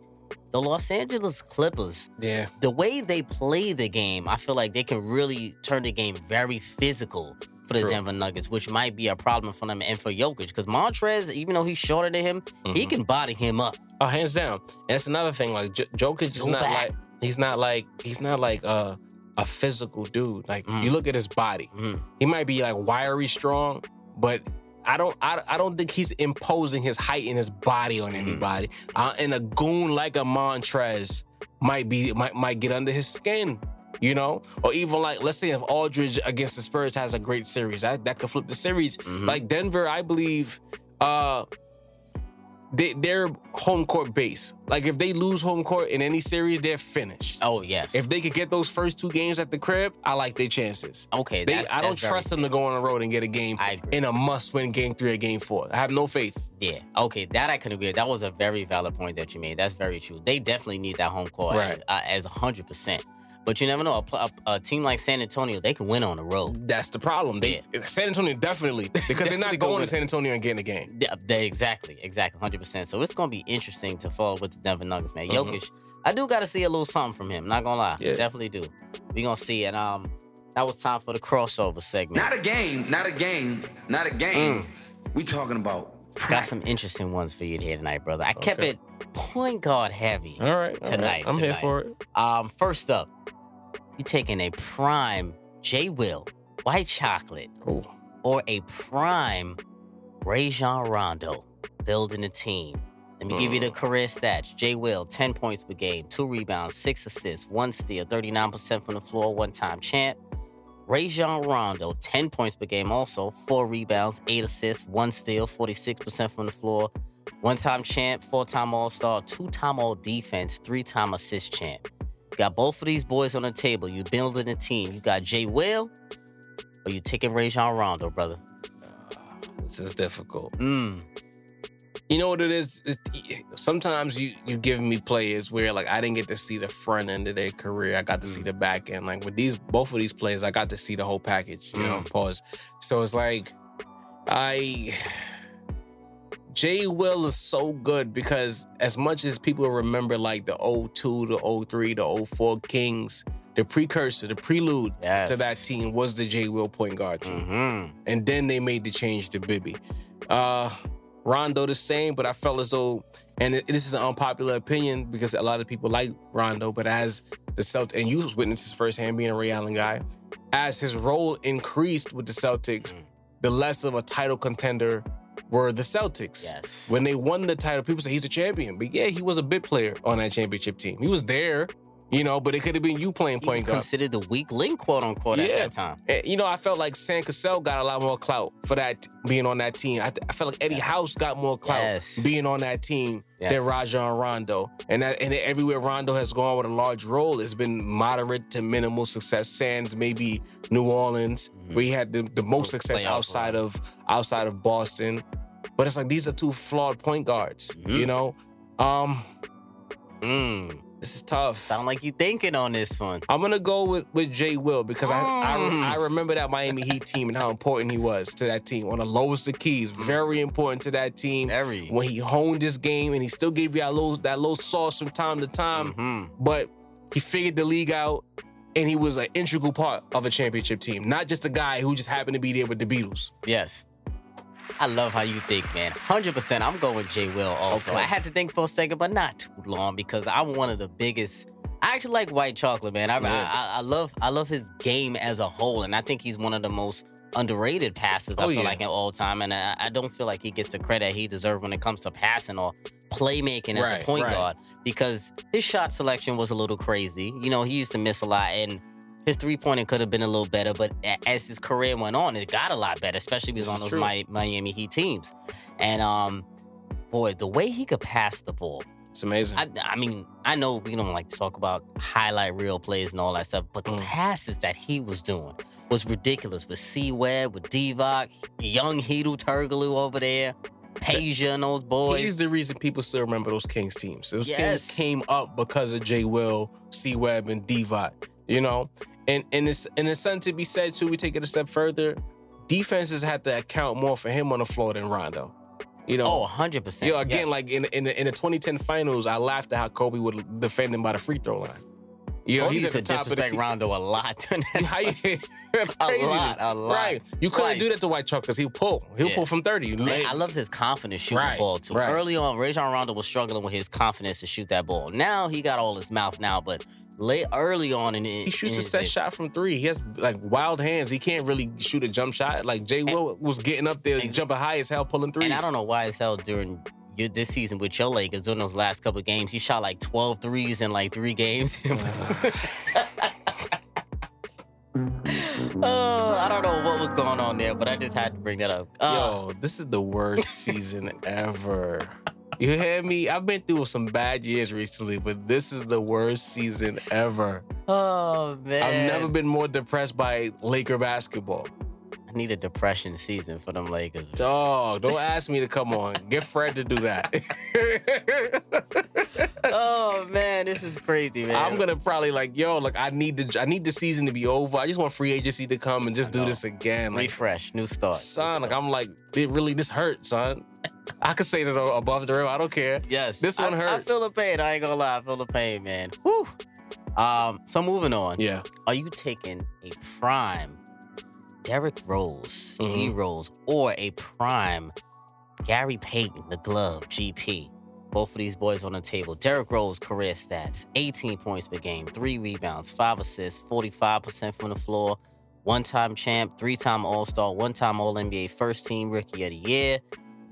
the Los Angeles Clippers yeah, the way they play the game, I feel like they can really turn the game very physical for the True. Denver Nuggets, which might be a problem for them and for Jokic. Because Montrezl, even though he's shorter than him, he Mhm. can body him up. oh, hands down. And that's another thing. Like J- Jokic is not back. like he's not like he's not like uh, a physical dude. Like Mm. you look at his body. Mhm. He might be like wiry strong, but I don't I, I don't think he's imposing his height and his body on anybody. Uh, and a goon like a Montrezl might be might might get under his skin. You know, or even like let's say if Aldridge against the Spurs has a great series, that that could flip the series. Mhm. Like Denver, I believe, uh, they, they're home court base. Like if they lose home court in any series, they're finished. Oh yes. If they could get those first two games at the crib, I like their chances. okay, They, I don't trust them to go on the road and get a game in a must-win game three or game four. I have no faith. Yeah. Okay, that I can agree. with. That was a very valid point that you made. That's very true. They definitely need that home court Right. as- as hundred percent. But you never know. A, a, a team like San Antonio, they can win on the road. That's the problem. They San Antonio definitely because they're Definitely not go going to San Antonio and getting a game. Yeah, they exactly, exactly, hundred percent. So it's gonna be interesting to follow with the Denver Nuggets, man. Mhm. Jokic, I do got to see a little something from him. Not gonna lie, Yeah. definitely do. We gonna see it. Um, that was time for the crossover segment. Not a game, not a game, not a game. We talking about Got some interesting ones for you here tonight, brother. I kept it point guard heavy. All right, all right. Tonight, I'm here for it. Um, first up, you taking a prime J Will white chocolate Oh, or a prime Rajon Rondo building a team. Let me give you the career stats. J Will, 10 points per game, two rebounds, six assists, one steal, 39% from the floor, one time champ. Rajon Rondo, 10 points per game, also four rebounds, eight assists, one steal, 46% from the floor, one time champ, four time All Star, two time All Defense, three time assist champ. You got both of these boys on the table. You building a team. You got Jay Will, or you taking Rajon Rondo, brother? this is difficult. Mm. You know what it is? It, sometimes you you give me players where like I didn't get to see the front end of their career. I got to see the back end. Like with these both of these players, I got to see the whole package. You know, pause. So it's like I Jay Will is so good because as much as people remember like the 02, the 03, the 04 Kings, the precursor, the prelude to that team was the Jay Will point guard team Mm-hmm. and then they made the change to Bibby. Uh, Rondo the same, but I felt as though, and it- this is an unpopular opinion because a lot of people like Rondo, but as the Celtics, and you witnessed this firsthand being a Ray Allen guy, as his role increased with the Celtics, the less of a title contender were the Celtics. Yes. When they won the title, people say he's a champion, but yeah, he was a bit player on that championship team. He was there, you know, but it could have been you playing He was point guard. considered the weak link, quote unquote, at that time. And, you know, I felt like Sam Cassell got a lot more clout for that being on that team. I, th- I felt like Eddie House got more clout Yes. being on that team Yes. than Rajon Rondo. And that, and everywhere Rondo has gone with a large role, it's been moderate to minimal success. Sands maybe New Orleans, where he had the, the most success Mm-hmm. Playoff outside of outside of Boston. But it's like these are two flawed point guards. Mm-hmm. You know, um, Mm. This is tough. Sound like you thinking on this one. I'm gonna go with, with Jay Will because I, Mm. I I remember that Miami Heat team and how important he was to that team on the lowest of keys. Very important to that team. Very. When he honed his game and he still gave you that little that little sauce from time to time, Mhm. but he figured the league out and he was an integral part of a championship team, not just a guy who just happened to be there with the Beatles. Yes. I love how you think, man. 100%. I'm going with Jay Will also. Okay. I had to think for a second, but not too long because I'm one of the biggest. I actually like white chocolate, man. I, Yeah. I, I love I love his game as a whole, and I think he's one of the most underrated passers. I Oh, feel yeah. like in all time, and I, I don't feel like he gets the credit he deserves when it comes to passing or playmaking as a point right. guard because his shot selection was a little crazy. You know, he used to miss a lot, and his three pointer could have been a little better, but as his career went on, it got a lot better, especially was on those. Mi- Miami Heat teams. And um, boy, the way he could pass the ball. It's amazing. I, I mean, I know we don't like to talk about highlight reel plays and all that stuff, but the Mm. passes that he was doing was ridiculous with C Webb, with Divac, young Hedo Turkoglu over there, Peja and those boys. He's the reason people still remember those Kings teams. Those Yes. Kings came up because of Jay Will, C Webb, and Divac. You know, and and it's and it's something to be said too. We take it a step further. Defenses have to account more for him on the floor than Rondo. You know. oh, 100%. Yo, again, yes. like in in the, in the 2010 finals, I laughed at how Kobe would defend him by the free throw line. You know, Kobe he's at the top of the disrespect Rondo a lot. during that How you- time. That's A crazy. lot, a lot. Right. You couldn't do that to White Chalk because he'll pull. He'll Yeah. pull from 30. Man, I loved his confidence shooting Right, the ball too. right. Early on, Rajon Rondo was struggling with his confidence to shoot that ball. Now he got all his mouth now, but late early on in it. He shoots a set shot from three. He has like wild hands. He can't really shoot a jump shot. Like Jay Will was getting up there, and- jumping high as hell, pulling threes. And I don't know why as hell during your, this season with your Lakers during those last couple of games, he shot like 12 threes in like three games. oh, I don't know what was going on there, but I just had to bring that up. Uh, Yo, this is the worst season ever. You hear me? I've been through some bad years recently, but this is the worst season ever. Oh man. I've never been more depressed by Laker basketball. I need a depression season for them Lakers. Dog, don't ask me to come on. Get Fred to do that. oh man, this is crazy, man. I'm gonna probably like, yo, look, I need the I need the season to be over. I just want free agency to come and just do this again. Like, refresh, new start. son, like I'm like, it really this hurts, son. I could say that above the rim. I don't care. Yes, This one I, I feel the pain. I ain't gonna lie, I feel the pain, man. Whew. Um, so moving on. Yeah. Are you taking a prime Derrick Rose, D Mhm. Rose, or a prime Gary Payton, the glove, GP? Both of these boys on the table. Derrick Rose career stats: 18 points per game, three rebounds, five assists, 45% from the floor, one-time champ, three-time All-Star, one-time All-NBA First Team Rookie of the Year.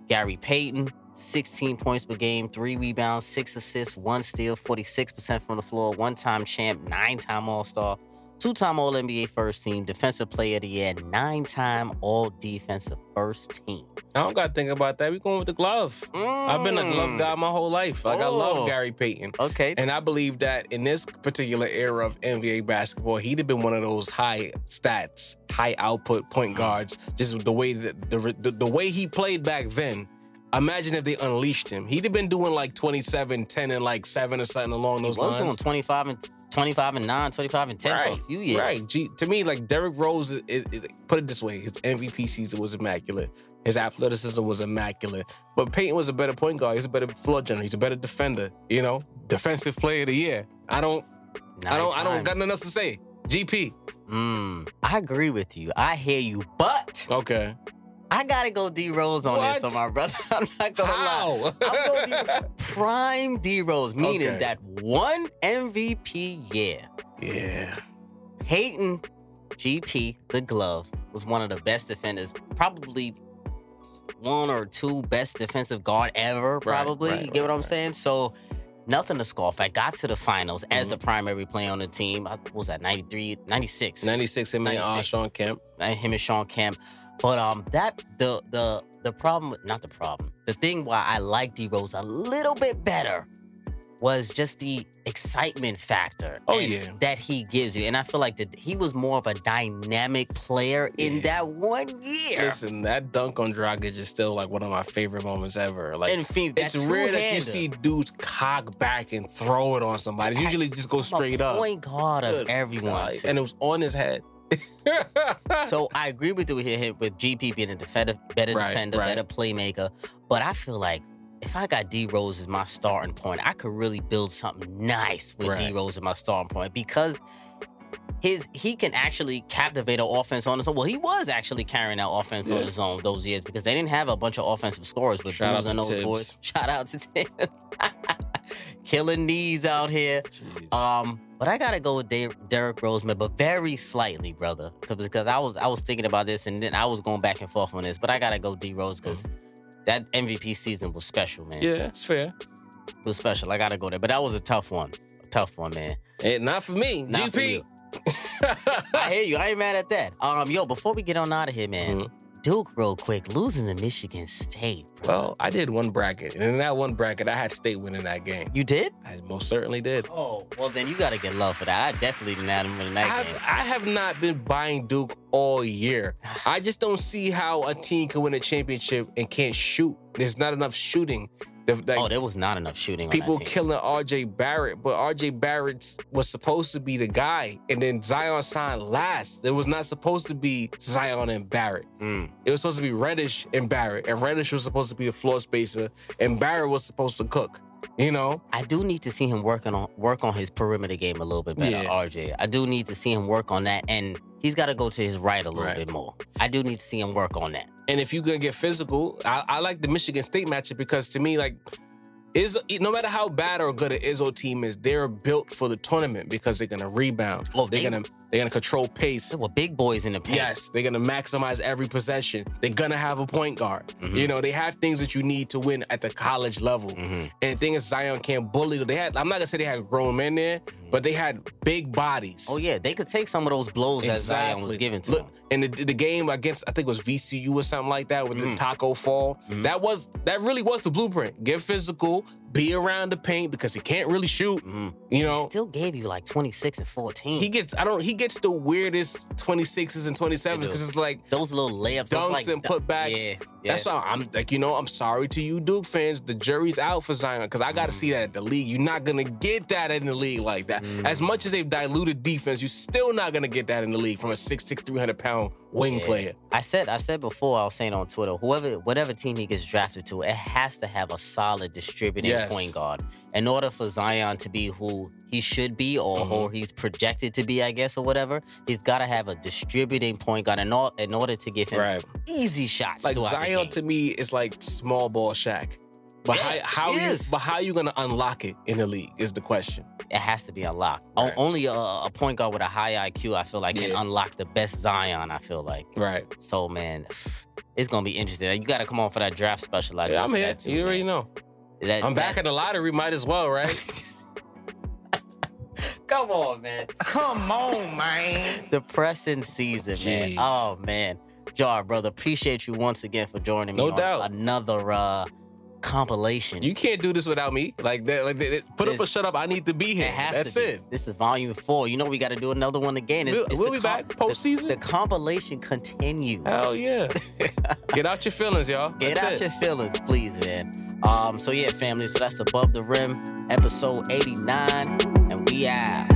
Gary Payton, 16 points per game, three rebounds, six assists, one steal, 46% from the floor, one time champ, nine time All Star, two time All NBA first team, defensive player of the year, nine time All Defensive first team. I don't gotta think about that. We going with the glove. I've been a glove mm. guy my whole life. Like I Oh. love Gary Payton. Okay. And I believe that in this particular era of NBA basketball, he'd have been one of those high stats, high output point guards. Just the way that the, the the way he played back then. Imagine if they unleashed him. He'd have been doing like 27, 10, and like seven or something along He those was lines. doing 25 and 25 and 9, 25 and 10 for a few years. Right. G, to me, like Derrick Rose, is, is, is- put it this way: his MVP season was immaculate. His athleticism was immaculate. But Payton was a better point guard. He's a better floor general. He's a better defender. You know, defensive player of the year. I don't. I don't. I don't got nothing else to say. GP. Mm, I agree with you. I hear you, but Okay. I gotta go D Rose on this, What? on my brother. I'm not gonna lie. I'm going D- prime D Rose, meaning Okay. that one MVP year, yeah. Payton GP, the glove, was one of the best defenders, probably one or two best defensive guard ever, probably. right, you get what I'm right. saying? So nothing to scoff. I got to the finals as Mm-hmm. the primary player on the team. I, what was that 93, 96? 96 him and uh, 96. Shawn Kemp. and him and Shawn Kemp. But um, that the the the problem, not the problem, the thing why I like D Rose a little bit better was just the excitement factor. Oh, and- yeah. that he gives you, and I feel like that he was more of a dynamic player in Yeah. that one year. Listen, that dunk on Dragic is still like one of my favorite moments ever. Like and Phoenix, it's rare that you see dudes cock back and throw it on somebody. It usually just go straight up. Point guard of Good everyone, God. and it was on his head. So I agree with you here with GP being a defender, better Right, defender, right. better playmaker. But I feel like if I got D Rose as my starting point, I could really build something nice with D Right. Rose as my starting point because his he can actually captivate an offense on his own. Well, he was actually carrying that offense on his own those years because they didn't have a bunch of offensive scorers but Shout out to those Thibs. boys. Shout out to Thibs. Killing knees out here. Jeez. Um, but I gotta go with Der- Derrick Roseman, but very slightly, brother, because I was I was thinking about this and then I was going back and forth on this, but I gotta go D Rose because that MVP season was special, man. yeah, it's fair. It was special. I gotta go there, but that was a tough one, a tough one, man. Eh, not for me. Not for GP. you. I hear you. I ain't mad at that. Um, yo, before we get on out of here, man, Mhm. Duke, real quick, losing to Michigan State, bro. well, I did one bracket, and in that one bracket, I had State winning that game. you did? I most certainly did. Oh, well then you gotta get love for that. I definitely didn't have him winning I that have, game. I have not been buying Duke all year. I just don't see how a team can win a championship and can't shoot. There's not enough shooting. The- like, oh, there was not enough shooting. people killing RJ Barrett, but RJ Barrett was supposed to be the guy, and then Zion signed last. It was not supposed to be Zion and Barrett. Mm. It was supposed to be Reddish and Barrett, and Reddish was supposed to be the floor spacer, and Barrett was supposed to cook. You know, I do need to see him working on work on his perimeter game a little bit better, Yeah. RJ. I do need to see him work on that, and he's got to go to his right a little Right. bit more. I do need to see him work on that. and if you're gonna get physical, I, I like the Michigan State matchup because to me, like, is no matter how bad or good an Izzo team is, they're built for the tournament because they're gonna rebound. Oh, they're they- gonna they're gonna control pace. There were big boys in the paint. Yes, they're gonna maximize every possession. They're gonna have a point guard. Mm-hmm. You know, they have things that you need to win at the college level. Mm-hmm. And the thing is, Zion can't bully. They had. I'm not gonna say they had grown men there, but they had big bodies. Oh yeah, they could take some of those blows that Zion was giving to Look, them. in the, the game against I think it was VCU or something like that with Mm. the Tacko Fall. That was that really was the blueprint. Get physical, be around the paint because he can't really shoot. Mm-hmm. You He know, still gave you like 26 and 14. he gets I don't he gets the weirdest 26s and 27s because it's like those little layups, those dunks like and putbacks. Yeah, That's yeah. why I'm like, you know, I'm sorry to you, Duke fans. The jury's out for Zion because I got to mm. see that at the league. You're not gonna get that in the league like that. As mm. much as they've diluted defense, you're still not gonna get that in the league from a 6'6", 300 pound wing Yeah. player. I said I said before I was saying on Twitter, whoever whatever team he gets drafted to, it has to have a solid distributing Yes. point guard. In order for Zion to be who he should be or Mm-hmm. who he's projected to be, I guess, or whatever, he's got to have a distributing point guard in, or, in order to give him Right. easy shots. Like Zion to me is like small ball Shaq. But Yeah, how, how you but how you gonna unlock it in the league is the question. It has to be unlocked. O- Only a, a point guard with a high IQ, I feel like, can unlock the best Zion. I feel like. Right. So man, it's gonna be interesting. You got to come on for that draft special. I yeah, I'm here. too, You already know. That- I'm back in the lottery. Might as well, right? Come on, man. Come on, man. Depressing season, man. Oh man, Jar, brother, appreciate you once again for joining me. No on doubt. Another uh compilation. you can't do this without me. Like that. Like that, put up or shut up. I need to be here. it has That's it. This is volume four. You know we got to do another one again. It's, We'll- it's we'll the be back the- postseason. The, compilation continues. Hell yeah. Get out your feelings, y'all. Get That's out it. your feelings, please, man. Um, so yeah, family. So that's above the rim, episode 89, and we out.